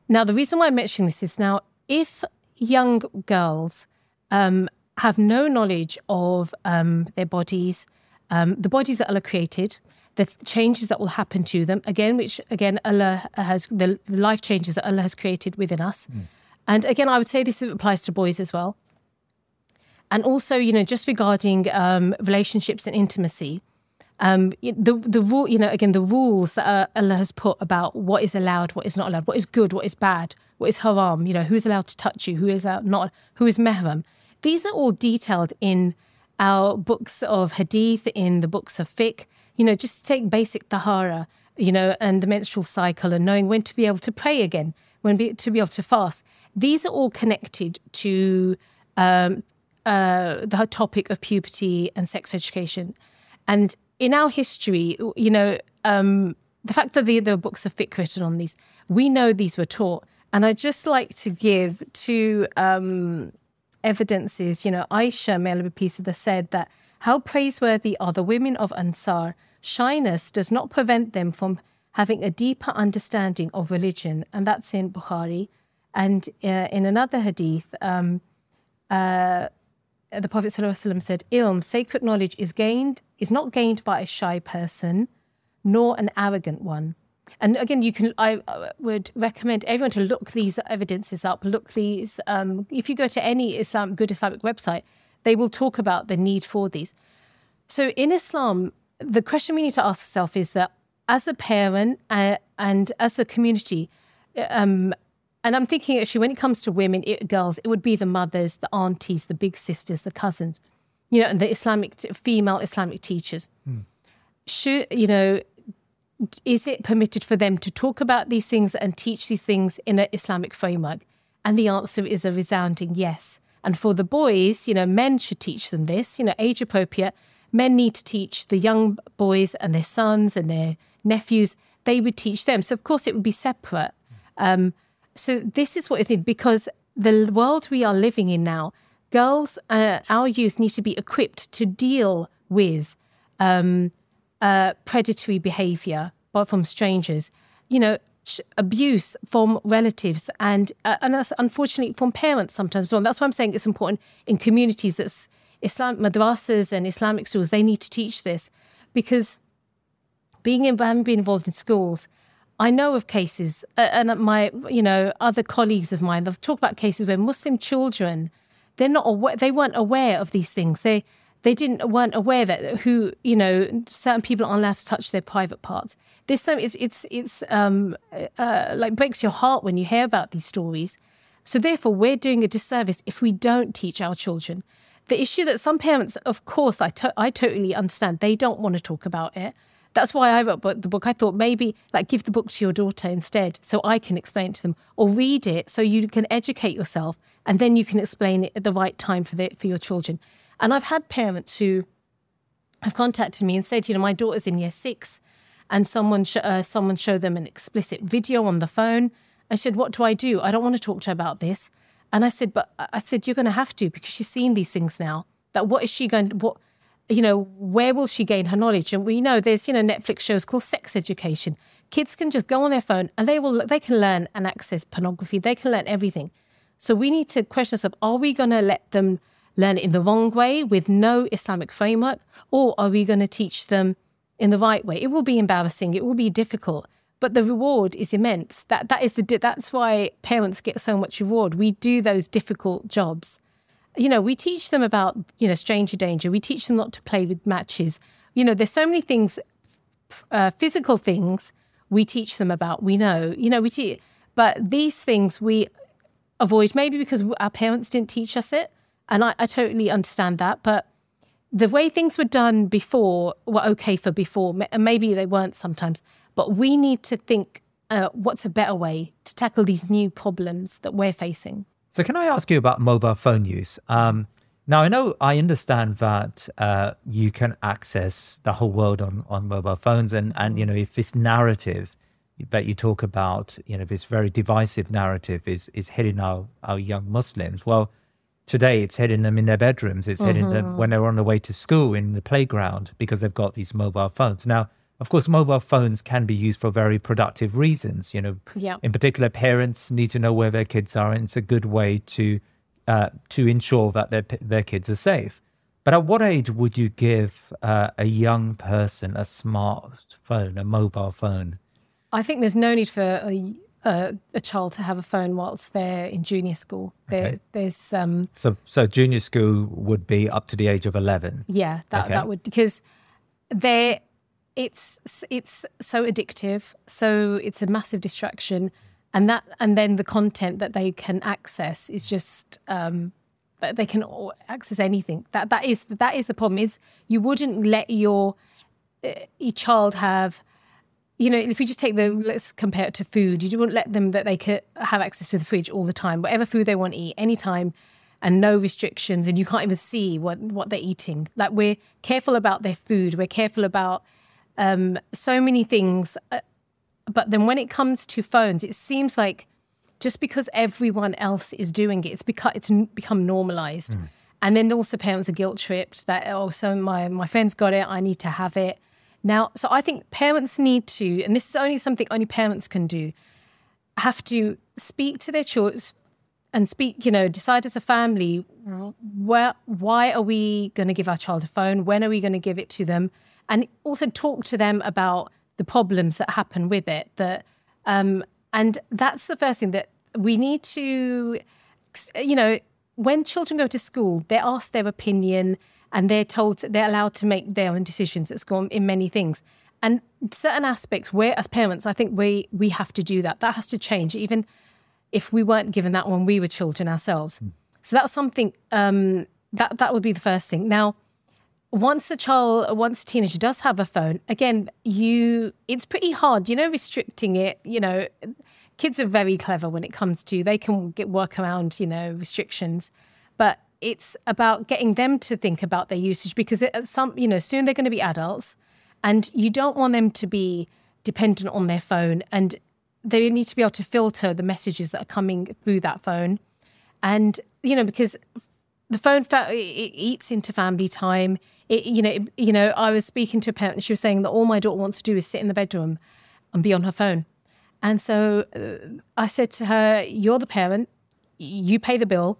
now the reason why I'm mentioning this is now if young girls um, have no knowledge of um, their bodies, um, the bodies that Allah created, the changes that will happen to them. Again, which again Allah has the, the life changes that Allah has created within us. Mm. And again, I would say this applies to boys as well. And also, you know, just regarding um, relationships and intimacy, um, the the rule, you know, again, the rules that uh, Allah has put about what is allowed, what is not allowed, what is good, what is bad, what is haram, you know, who is allowed to touch you, who is not, who is mehram. These are all detailed in our books of hadith, in the books of fiqh. You know, just take basic tahara, you know, and the menstrual cycle and knowing when to be able to pray again, when be, to be able to fast. These are all connected to um, uh, the topic of puberty and sex education. And in our history, you know, um, the fact that the, books of fiqh written on these, we know these were taught. And I'd just like to give two um, evidences, you know, Aisha, her, said that how praiseworthy are the women of Ansar. Shyness does not prevent them from having a deeper understanding of religion, and that's in Bukhari. And uh, in another hadith, um, uh, the Prophet ﷺ said, "Ilm, sacred knowledge, is gained is not gained by a shy person, nor an arrogant one." And again, you can. I would recommend everyone to look these evidences up. Look these. Um, if you go to any Islam, good Islamic website, they will talk about the need for these. So in Islam, the question we need to ask ourselves is that as a parent uh, and as a community, um, and I'm thinking actually when it comes to women, it, girls, it would be the mothers, the aunties, the big sisters, the cousins, you know, and the Islamic female Islamic teachers. Mm. Should you know? is it permitted for them to talk about these things and teach these things in an Islamic framework? And the answer is a resounding yes. And for the boys, you know, men should teach them this, you know, age appropriate. Men need to teach the young boys and their sons and their nephews, they would teach them. So, of course, it would be separate. Um, so, this is what is needed because the world we are living in now, girls, uh, our youth need to be equipped to deal with um, uh, predatory behavior from strangers, you know, abuse from relatives and uh, and unfortunately from parents sometimes well. That's why I'm saying it's important in communities that's Islam madrasas and Islamic schools they need to teach this because being in, having been involved in schools, I know of cases uh, and my you know other colleagues of mine they've talked about cases where Muslim children they're not aware they weren't aware of these things they they didn't weren't aware that who you know certain people aren't allowed to touch their private parts. This time it's it's it's um uh, like breaks your heart when you hear about these stories. So therefore, we're doing a disservice if we don't teach our children. the issue that some parents, of course, I, to- I totally understand, they don't want to talk about it. That's why I wrote the book. I thought maybe like give the book to your daughter instead so I can explain to them or read it so you can educate yourself and then you can explain it at the right time for the, for your children. And I've had parents who have contacted me and said, you know, my daughter's in year six and someone sh- uh, someone showed them an explicit video on the phone. I said, what do I do? I don't want to talk to her about this. And I said, but I said, you're going to have to because she's seen these things now. That what is she going to, what, you know, where will she gain her knowledge? And we know there's, you know, Netflix shows called sex education. Kids can just go on their phone and they will, they can learn and access pornography. They can learn everything. So we need to question ourselves, are we going to let them learn it in the wrong way with no Islamic framework? Or are we going to teach them in the right way? It will be embarrassing. It will be difficult but the reward is immense. That that is the that's why parents get so much reward. We do those difficult jobs. You know, we teach them about you know stranger danger. We teach them not to play with matches. You know, there's so many things, uh, physical things we teach them about. We know, you know, we teach, but these things we avoid maybe because our parents didn't teach us it, and I, I totally understand that, but the way things were done before were okay for before, and maybe they weren't sometimes. But we need to think uh, what's a better way to tackle these new problems that we're facing. So, can I ask you about mobile phone use? Um, now, I know I understand that uh, you can access the whole world on, on mobile phones, and and you know if this narrative that you talk about, you know, this very divisive narrative is is hitting our our young Muslims. Well, today it's hitting them in their bedrooms, it's mm-hmm. hitting them mm-hmm. when they're on the way to school in the playground because they've got these mobile phones. Now, of course, mobile phones can be used for very productive reasons. You know, yeah. in particular, parents need to know where their kids are, and it's a good way to uh, to ensure that their their kids are safe. But at what age would you give uh, a young person a smartphone, a mobile phone? I think there's no need for a, a, a child to have a phone whilst they're in junior school. There, okay. There's um, so so junior school would be up to the age of eleven. Yeah, that okay. that would because they it's it's so addictive so it's a massive distraction and that and then the content that they can access is just um they can access anything that that is that is the problem is you wouldn't let your uh, your child have you know if you just take the let's compare it to food you don't let them that they could have access to the fridge all the time whatever food they want to eat anytime and no restrictions and you can't even see what what they're eating like we're careful about their food we're careful about um, so many things. Uh, but then when it comes to phones, it seems like just because everyone else is doing it, it's become it's become normalized. Mm. And then also parents are guilt tripped that oh, so my my friend's got it, I need to have it. Now, so I think parents need to, and this is only something only parents can do, have to speak to their children and speak, you know, decide as a family where why are we going to give our child a phone? When are we going to give it to them? and also talk to them about the problems that happen with it. That um, and that's the first thing that we need to, you know, when children go to school, they're asked their opinion and they're told they're allowed to make their own decisions at school in many things. And certain aspects where as parents, I think we we have to do that. That has to change, even if we weren't given that when we were children ourselves. Mm. So that's something um, that that would be the first thing. Now, once a child, once a teenager does have a phone, again, you it's pretty hard, you know, restricting it. You know, kids are very clever when it comes to they can get work around, you know, restrictions, but it's about getting them to think about their usage because at some, you know, soon they're going to be adults, and you don't want them to be dependent on their phone, and they need to be able to filter the messages that are coming through that phone, and you know, because the phone it eats into family time. It, you know, it, you know, I was speaking to a parent and she was saying that all my daughter wants to do is sit in the bedroom and be on her phone. And so uh, I said to her, You're the parent, you pay the bill,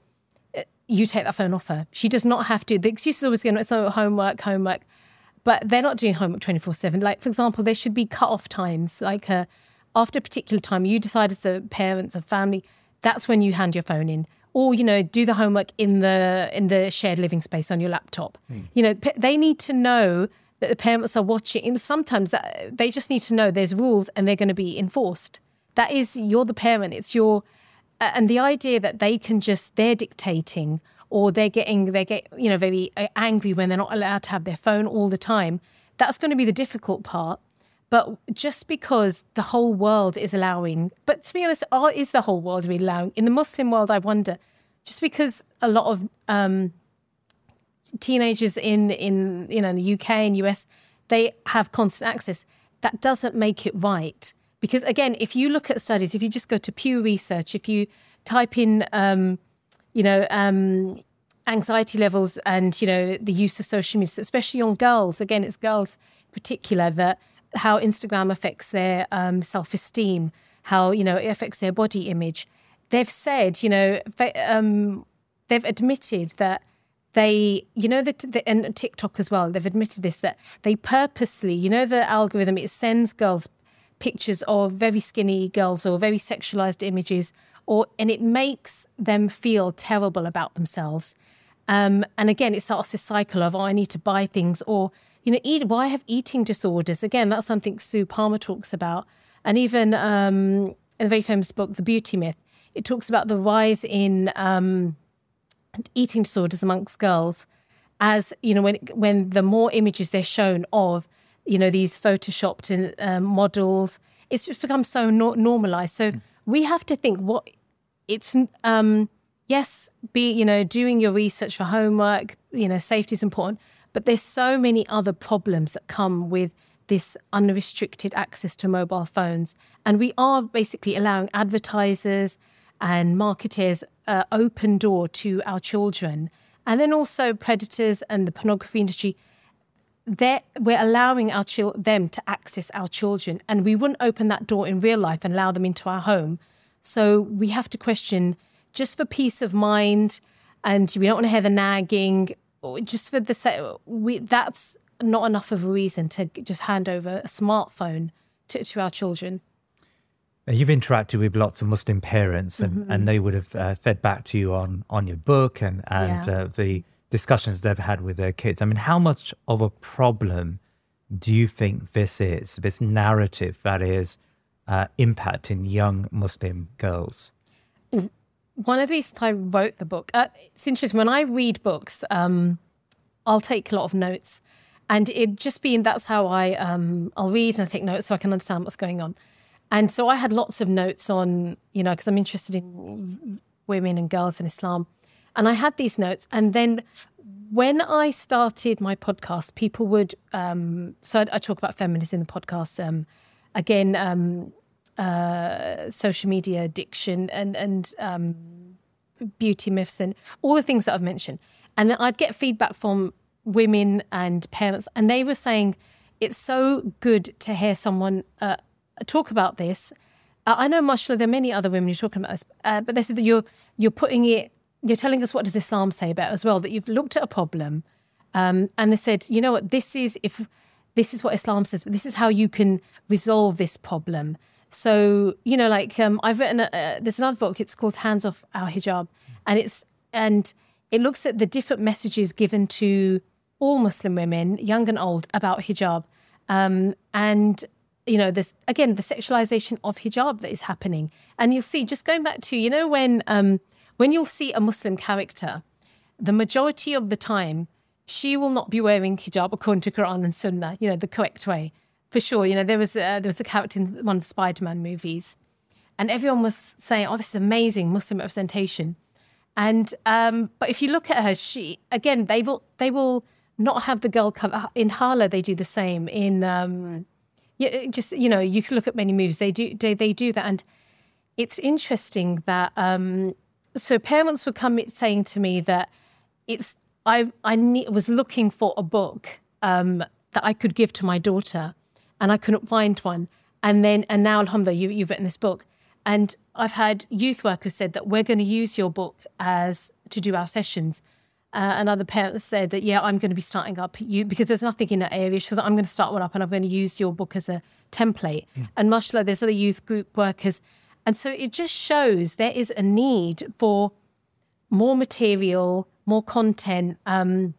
you take that phone off her. She does not have to. The excuse is always going, to be So homework, homework. But they're not doing homework 24 7. Like, for example, there should be cut off times. Like, uh, after a particular time, you decide as a parents or family, that's when you hand your phone in or you know do the homework in the in the shared living space on your laptop mm. you know they need to know that the parents are watching and sometimes that, they just need to know there's rules and they're going to be enforced that is you're the parent it's your and the idea that they can just they're dictating or they're getting they get you know very uh, angry when they're not allowed to have their phone all the time. That's going to be the difficult part. But just because the whole world is allowing, but to be honest, is the whole world really allowing? In the Muslim world, I wonder, just because a lot of um, teenagers in in you know in the UK and US they have constant access, that doesn't make it right. Because again, if you look at studies, if you just go to Pew Research, if you type in, um, you know, um, anxiety levels and you know the use of social media, especially on girls. Again, it's girls in particular that how Instagram affects their um, self esteem, how you know it affects their body image. They've said, you know, um, they've admitted that they, you know, the, the, and TikTok as well, they've admitted this that they purposely, you know, the algorithm, it sends girls pictures of very skinny girls or very sexualized images, or and it makes them feel terrible about themselves. Um, and again, it starts this cycle of, oh, I need to buy things, or you know, eat. Why have eating disorders? Again, that's something Sue Palmer talks about, and even um, in a very famous book, The Beauty Myth, it talks about the rise in um, eating disorders amongst girls as you know when when the more images they're shown of you know these photoshopped and um, models it's just become so no- normalized so mm. we have to think what it's um yes be you know doing your research for homework you know safety is important but there's so many other problems that come with this unrestricted access to mobile phones and we are basically allowing advertisers and marketers uh, open door to our children. And then also predators and the pornography industry, we're allowing our chil- them to access our children. And we wouldn't open that door in real life and allow them into our home. So we have to question just for peace of mind and we don't want to hear the nagging, just for the we that's not enough of a reason to just hand over a smartphone to, to our children. You've interacted with lots of Muslim parents, and, mm-hmm. and they would have uh, fed back to you on on your book and and yeah. uh, the discussions they've had with their kids. I mean, how much of a problem do you think this is? This narrative that is uh, impacting young Muslim girls. Mm. One of the reasons I wrote the book, uh, it's interesting. When I read books, um, I'll take a lot of notes, and it just being that's how I um, I'll read and I take notes so I can understand what's going on. And so I had lots of notes on, you know, because I'm interested in women and girls in Islam. And I had these notes. And then when I started my podcast, people would, um, so I, I talk about feminism in the podcast. Um, again, um, uh, social media addiction and, and um, beauty myths and all the things that I've mentioned. And then I'd get feedback from women and parents, and they were saying, it's so good to hear someone uh, talk about this. Uh, I know, mashallah, there are many other women who are talking about this, uh, but they said that you're you're putting it, you're telling us what does Islam say about as well. That you've looked at a problem, um, and they said, you know what, this is if this is what Islam says, but this is how you can resolve this problem. So you know, like um, I've written, a, uh, there's another book. It's called Hands Off Our Hijab, and it's and it looks at the different messages given to all Muslim women, young and old, about hijab. Um, and you know, this again, the sexualization of hijab that is happening. And you'll see, just going back to, you know, when um, when you'll see a Muslim character, the majority of the time, she will not be wearing hijab according to Quran and Sunnah, you know, the correct way. For sure. You know, there was a, there was a character in one of the Spider-Man movies, and everyone was saying, "Oh, this is amazing Muslim representation." And um, but if you look at her, she again, they will they will not have the girl cover in Hala. They do the same in. Um, yeah, just you know, you can look at many movies. They do they, they do that, and it's interesting that um, so parents would come saying to me that it's I I need, was looking for a book um, that I could give to my daughter, and I couldn't find one. And then and now, Alhamdulillah, you, you've written this book, and I've had youth workers said that we're going to use your book as to do our sessions. Uh, and other parents said that, yeah, I'm going to be starting up you because there's nothing in that area. So that I'm going to start one up and I'm going to use your book as a template. Mm. And mashallah, there's other youth group workers. And so it just shows there is a need for more material, more content. Um,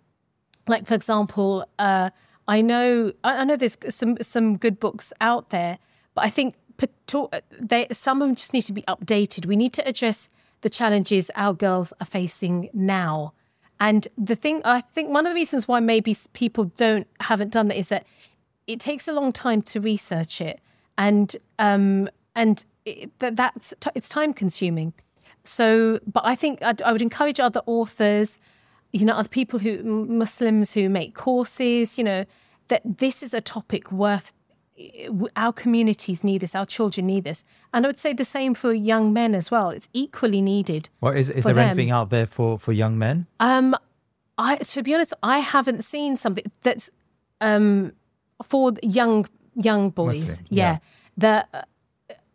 like, for example, uh, I know I know there's some some good books out there, but I think they, some of them just need to be updated. We need to address the challenges our girls are facing now. And the thing, I think one of the reasons why maybe people don't haven't done that is that it takes a long time to research it, and um, and it, that's it's time consuming. So, but I think I'd, I would encourage other authors, you know, other people who Muslims who make courses, you know, that this is a topic worth our communities need this, our children need this. And I would say the same for young men as well. It's equally needed. Well, is, is there them. anything out there for, for young men? Um, I to be honest, I haven't seen something that's um for young young boys. Muslim, yeah. yeah. That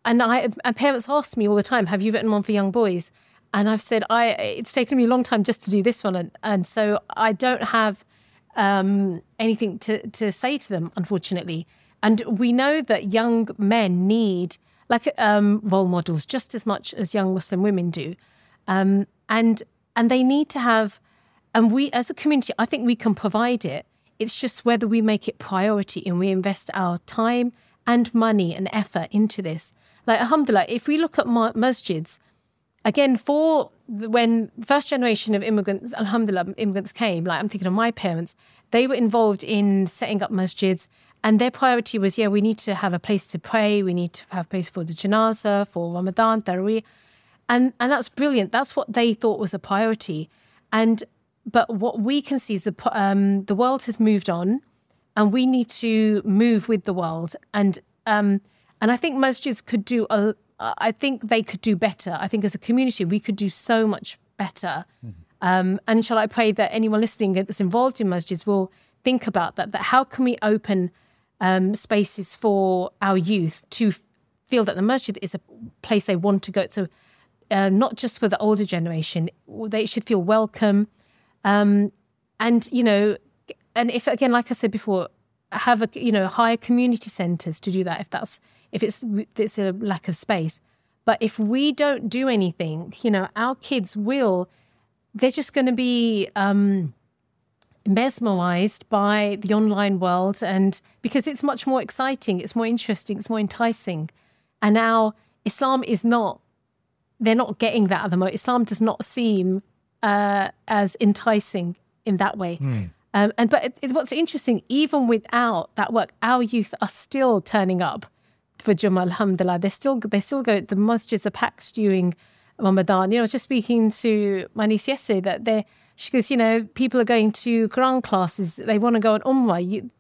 and I and parents ask me all the time, have you written one for young boys? And I've said I it's taken me a long time just to do this one and, and so I don't have um anything to to say to them unfortunately. And we know that young men need like um, role models just as much as young Muslim women do, um, and and they need to have. And we, as a community, I think we can provide it. It's just whether we make it priority and we invest our time and money and effort into this. Like, alhamdulillah, if we look at masjids, again, for when first generation of immigrants, alhamdulillah, immigrants came, like I'm thinking of my parents, they were involved in setting up masjids and their priority was, yeah, we need to have a place to pray. We need to have a place for the janazah, for Ramadan, Taraweeh. And, and that's brilliant. That's what they thought was a priority. And but what we can see is the, um, the world has moved on and we need to move with the world. And um, and I think masjids could do a, I think they could do better. I think as a community, we could do so much better. Mm-hmm. Um, and shall I pray that anyone listening that's involved in masjids will think about that. That how can we open um, spaces for our youth to feel that the masjid is a place they want to go to, uh, not just for the older generation. They should feel welcome, um, and you know, and if again, like I said before, have a you know hire community centres to do that if that's if it's it's a lack of space. But if we don't do anything, you know, our kids will. They're just going to be. Um, mesmerized by the online world and because it's much more exciting, it's more interesting, it's more enticing. And now Islam is not, they're not getting that at the moment. Islam does not seem uh, as enticing in that way. Mm. Um, and but it, it, what's interesting, even without that work, our youth are still turning up for Jummah. Alhamdulillah, they still they still go. The masjids are packed during Ramadan. You know, I was just speaking to my niece yesterday that they're she goes, you know, people are going to Quran classes. They want to go on Umrah. You,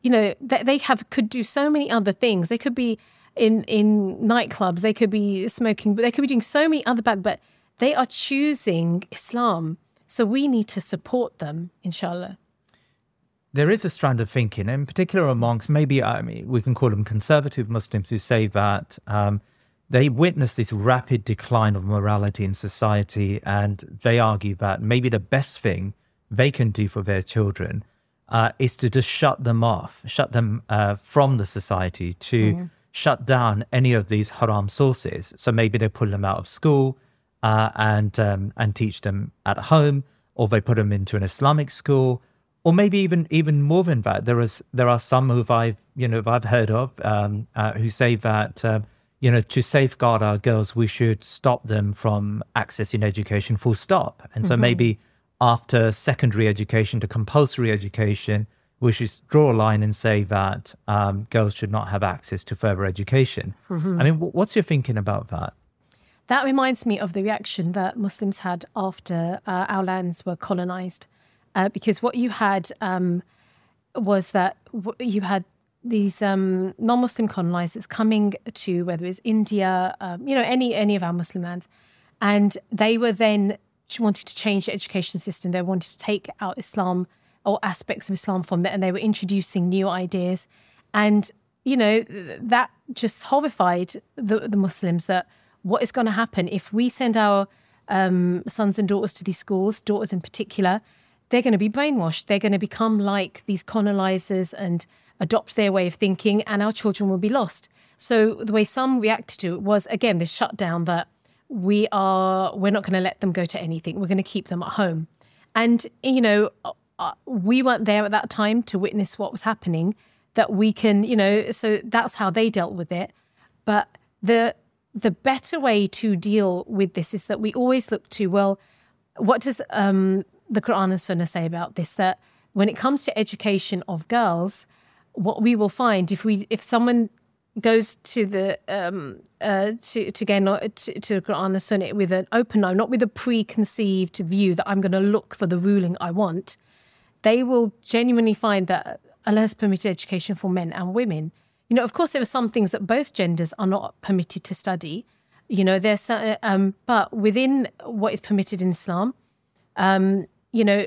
you know, they, they have could do so many other things. They could be in in nightclubs. They could be smoking. But they could be doing so many other bad. But they are choosing Islam. So we need to support them, inshallah. There is a strand of thinking, in particular amongst maybe I mean we can call them conservative Muslims who say that um, they witness this rapid decline of morality in society, and they argue that maybe the best thing they can do for their children uh, is to just shut them off, shut them uh, from the society, to mm. shut down any of these haram sources. So maybe they pull them out of school uh, and um, and teach them at home, or they put them into an Islamic school, or maybe even even more than that. There is there are some who I've you know I've heard of um, uh, who say that um, you know, to safeguard our girls, we should stop them from accessing education full stop. And so mm-hmm. maybe after secondary education to compulsory education, we should draw a line and say that um, girls should not have access to further education. Mm-hmm. I mean, what's your thinking about that? That reminds me of the reaction that Muslims had after uh, our lands were colonized. Uh, because what you had um, was that you had these um, non-Muslim colonizers coming to whether it's India, um, you know, any any of our Muslim lands, and they were then wanting to change the education system. They wanted to take out Islam or aspects of Islam from that, and they were introducing new ideas, and you know that just horrified the, the Muslims. That what is going to happen if we send our um, sons and daughters to these schools, daughters in particular, they're going to be brainwashed. They're going to become like these colonizers and adopt their way of thinking, and our children will be lost. So the way some reacted to it was again this shutdown that we are we're not going to let them go to anything. We're going to keep them at home, and you know uh, we weren't there at that time to witness what was happening. That we can you know so that's how they dealt with it, but the the better way to deal with this is that we always look to well, what does um, the Quran and Sunnah say about this? That when it comes to education of girls, what we will find if we if someone goes to the um, uh, to to gain to, to Quran and Sunnah with an open eye, not with a preconceived view that I'm going to look for the ruling I want, they will genuinely find that Allah has permitted education for men and women. You know, of course, there are some things that both genders are not permitted to study. You know, there's um, but within what is permitted in Islam, um, you know,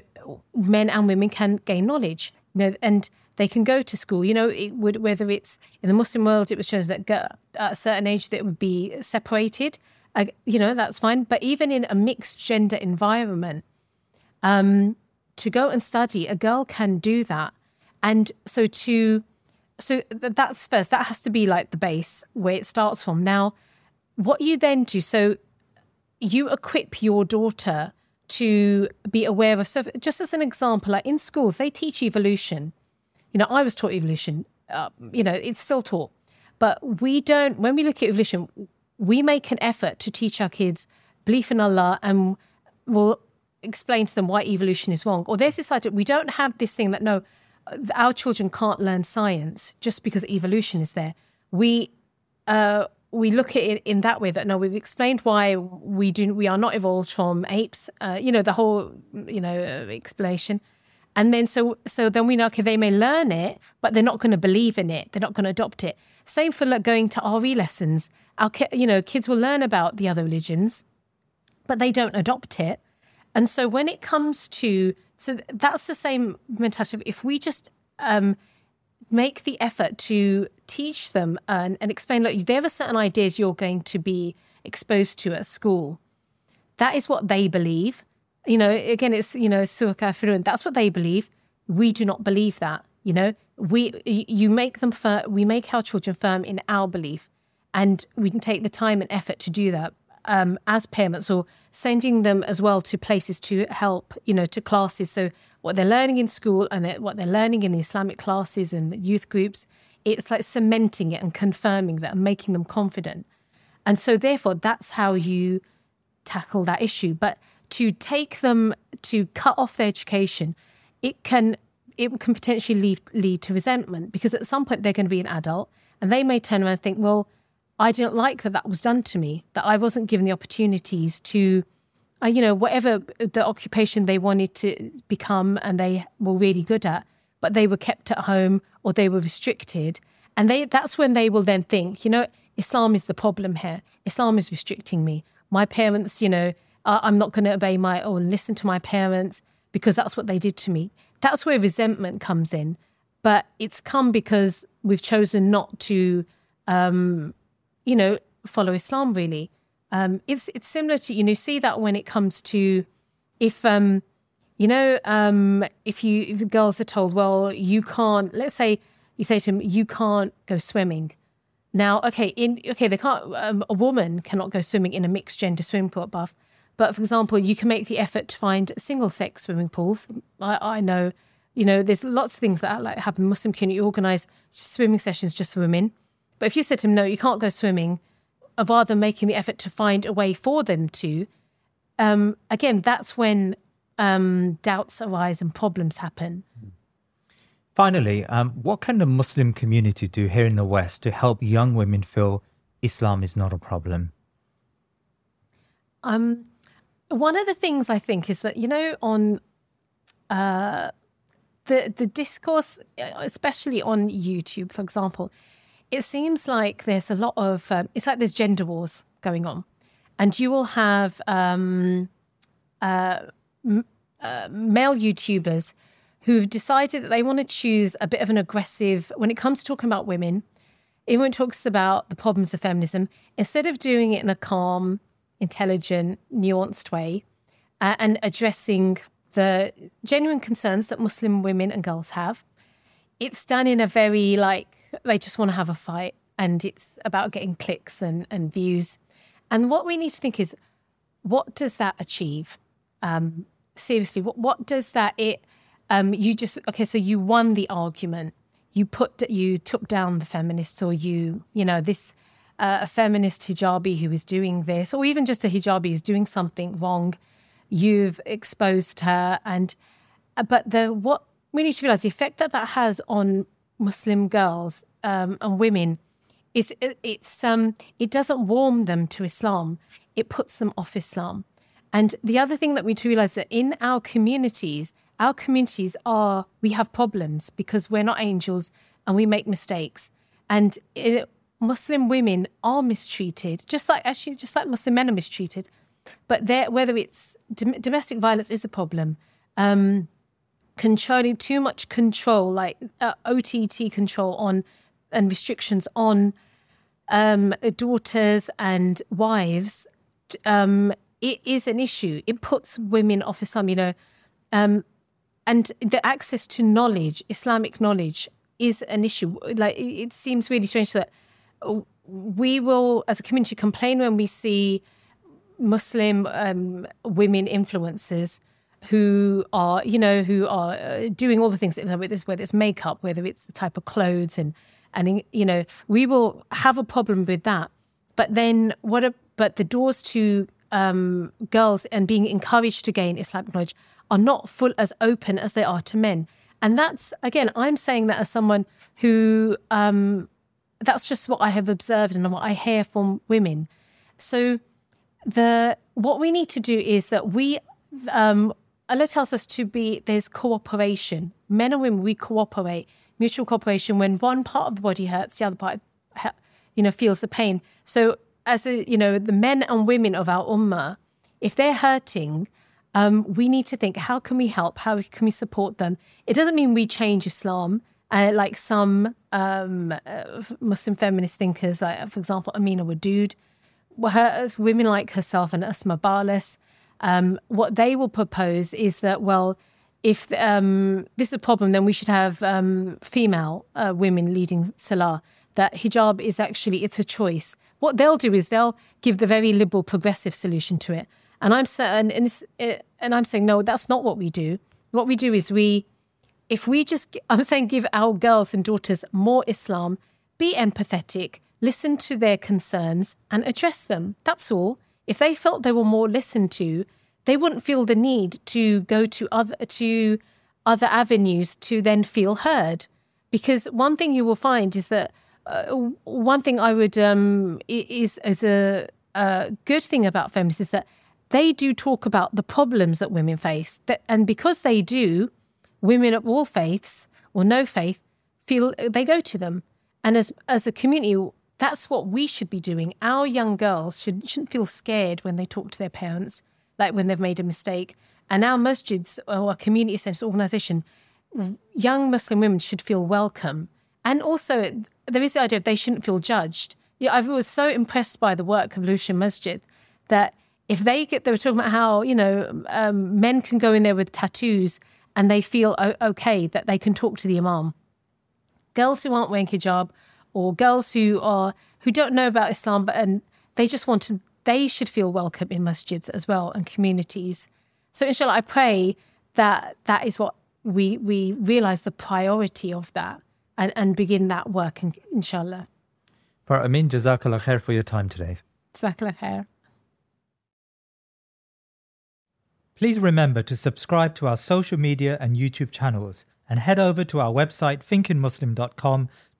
men and women can gain knowledge. You know, and they can go to school. You know, it would whether it's in the Muslim world, it was chosen that at a certain age that would be separated. Uh, you know, that's fine. But even in a mixed gender environment, um, to go and study, a girl can do that. And so to so that's first. That has to be like the base where it starts from. Now, what you then do, so you equip your daughter to be aware of. So, just as an example, like in schools, they teach evolution. You know, I was taught evolution. Uh, you know, it's still taught, but we don't. When we look at evolution, we make an effort to teach our kids belief in Allah, and we'll explain to them why evolution is wrong. Or there's this idea we don't have this thing that no, our children can't learn science just because evolution is there. We uh, we look at it in that way that no, we've explained why we do we are not evolved from apes. Uh, you know the whole you know explanation, and then so so then we know okay they may learn it, but they're not going to believe in it. They're not going to adopt it. Same for like, going to RE lessons. Our you know kids will learn about the other religions, but they don't adopt it. And so when it comes to so that's the same mentality. If we just um, make the effort to teach them and, and explain, look, there are certain ideas you're going to be exposed to at school. That is what they believe. You know, again, it's, you know, fluent. That's what they believe. We do not believe that. You know, we, you make them, fir- we make our children firm in our belief and we can take the time and effort to do that um, as parents or sending them as well to places to help, you know, to classes. So what they're learning in school and what they're learning in the Islamic classes and youth groups, it's like cementing it and confirming that and making them confident. And so, therefore, that's how you tackle that issue. But to take them to cut off their education, it can it can potentially lead, lead to resentment because at some point they're going to be an adult and they may turn around and think, well, I didn't like that that was done to me, that I wasn't given the opportunities to uh, you know, whatever the occupation they wanted to become and they were really good at, but they were kept at home or they were restricted. And they that's when they will then think, you know, Islam is the problem here. Islam is restricting me. My parents, you know, uh, I'm not going to obey my or listen to my parents because that's what they did to me. That's where resentment comes in. But it's come because we've chosen not to, um, you know, follow Islam really. Um, it's it's similar to you know see that when it comes to if um, you know um, if you if the girls are told well you can't let's say you say to them you can't go swimming. Now okay in okay they can't um, a woman cannot go swimming in a mixed gender swimming pool bath. But for example you can make the effort to find single sex swimming pools. I, I know you know there's lots of things that like happen. Muslim community organize swimming sessions just for women but if you said to them no you can't go swimming of rather making the effort to find a way for them to, um, again, that's when um, doubts arise and problems happen. Finally, um, what can the Muslim community do here in the West to help young women feel Islam is not a problem? Um, one of the things I think is that you know on uh, the the discourse, especially on YouTube, for example, it seems like there's a lot of um, it's like there's gender wars going on, and you will have um, uh, m- uh, male YouTubers who've decided that they want to choose a bit of an aggressive when it comes to talking about women. It talks about the problems of feminism, instead of doing it in a calm, intelligent, nuanced way, uh, and addressing the genuine concerns that Muslim women and girls have, it's done in a very like they just want to have a fight and it's about getting clicks and, and views. And what we need to think is what does that achieve? Um, seriously, what, what does that it um, you just okay, so you won the argument. You put you took down the feminists or you, you know, this uh, a feminist hijabi who is doing this, or even just a hijabi who's doing something wrong, you've exposed her. And uh, but the what we need to realize the effect that that has on Muslim girls um, and women is it, it's um it doesn't warm them to Islam. It puts them off Islam. And the other thing that we need to realize that in our communities, our communities are we have problems because we're not angels and we make mistakes. And it, Muslim women are mistreated, just like actually, just like Muslim men are mistreated. But whether it's dom- domestic violence is a problem, um, controlling too much control, like uh, OTT control on and restrictions on um, daughters and wives, um, it is an issue. It puts women off Islam, you know, um, and the access to knowledge, Islamic knowledge, is an issue. Like it seems really strange that we will, as a community, complain when we see Muslim um, women influencers who are, you know, who are uh, doing all the things, with this, whether it's makeup, whether it's the type of clothes, and and you know, we will have a problem with that. But then, what? A, but the doors to um, girls and being encouraged to gain Islamic knowledge are not full as open as they are to men. And that's again, I'm saying that as someone who um, that's just what I have observed and what I hear from women. So the what we need to do is that we um, Allah tells us to be there's cooperation. Men and women we cooperate, mutual cooperation. When one part of the body hurts, the other part, you know, feels the pain. So as a you know the men and women of our ummah, if they're hurting, um, we need to think how can we help? How can we support them? It doesn't mean we change Islam. Uh, like some um, uh, Muslim feminist thinkers, like for example Amina Wadud, her, women like herself and Asma Barlas, um, what they will propose is that well, if um, this is a problem, then we should have um, female uh, women leading salah. That hijab is actually it's a choice. What they'll do is they'll give the very liberal, progressive solution to it. And I'm saying, and, and I'm saying no, that's not what we do. What we do is we if we just, I'm saying, give our girls and daughters more Islam, be empathetic, listen to their concerns and address them. That's all. If they felt they were more listened to, they wouldn't feel the need to go to other to other avenues to then feel heard. Because one thing you will find is that uh, one thing I would um, is is a, a good thing about feminists is that they do talk about the problems that women face, that, and because they do, women of all faiths or no faith feel they go to them. And as as a community, that's what we should be doing. Our young girls should shouldn't feel scared when they talk to their parents, like when they've made a mistake. And our masjids or community centre organisation, young Muslim women should feel welcome. And also, there is the idea of they shouldn't feel judged. Yeah, I was so impressed by the work of Lucian Masjid that if they get, they were talking about how you know um, men can go in there with tattoos and they feel okay that they can talk to the imam. Girls who aren't wearing hijab or girls who are who don't know about Islam but and they just want to they should feel welcome in masjids as well and communities. So inshallah I pray that that is what we we realize the priority of that and, and begin that work inshallah. Farhat Amin, Jazakallah khair for your time today. Jazakallah khair. Please remember to subscribe to our social media and YouTube channels and head over to our website thinkingmuslim.com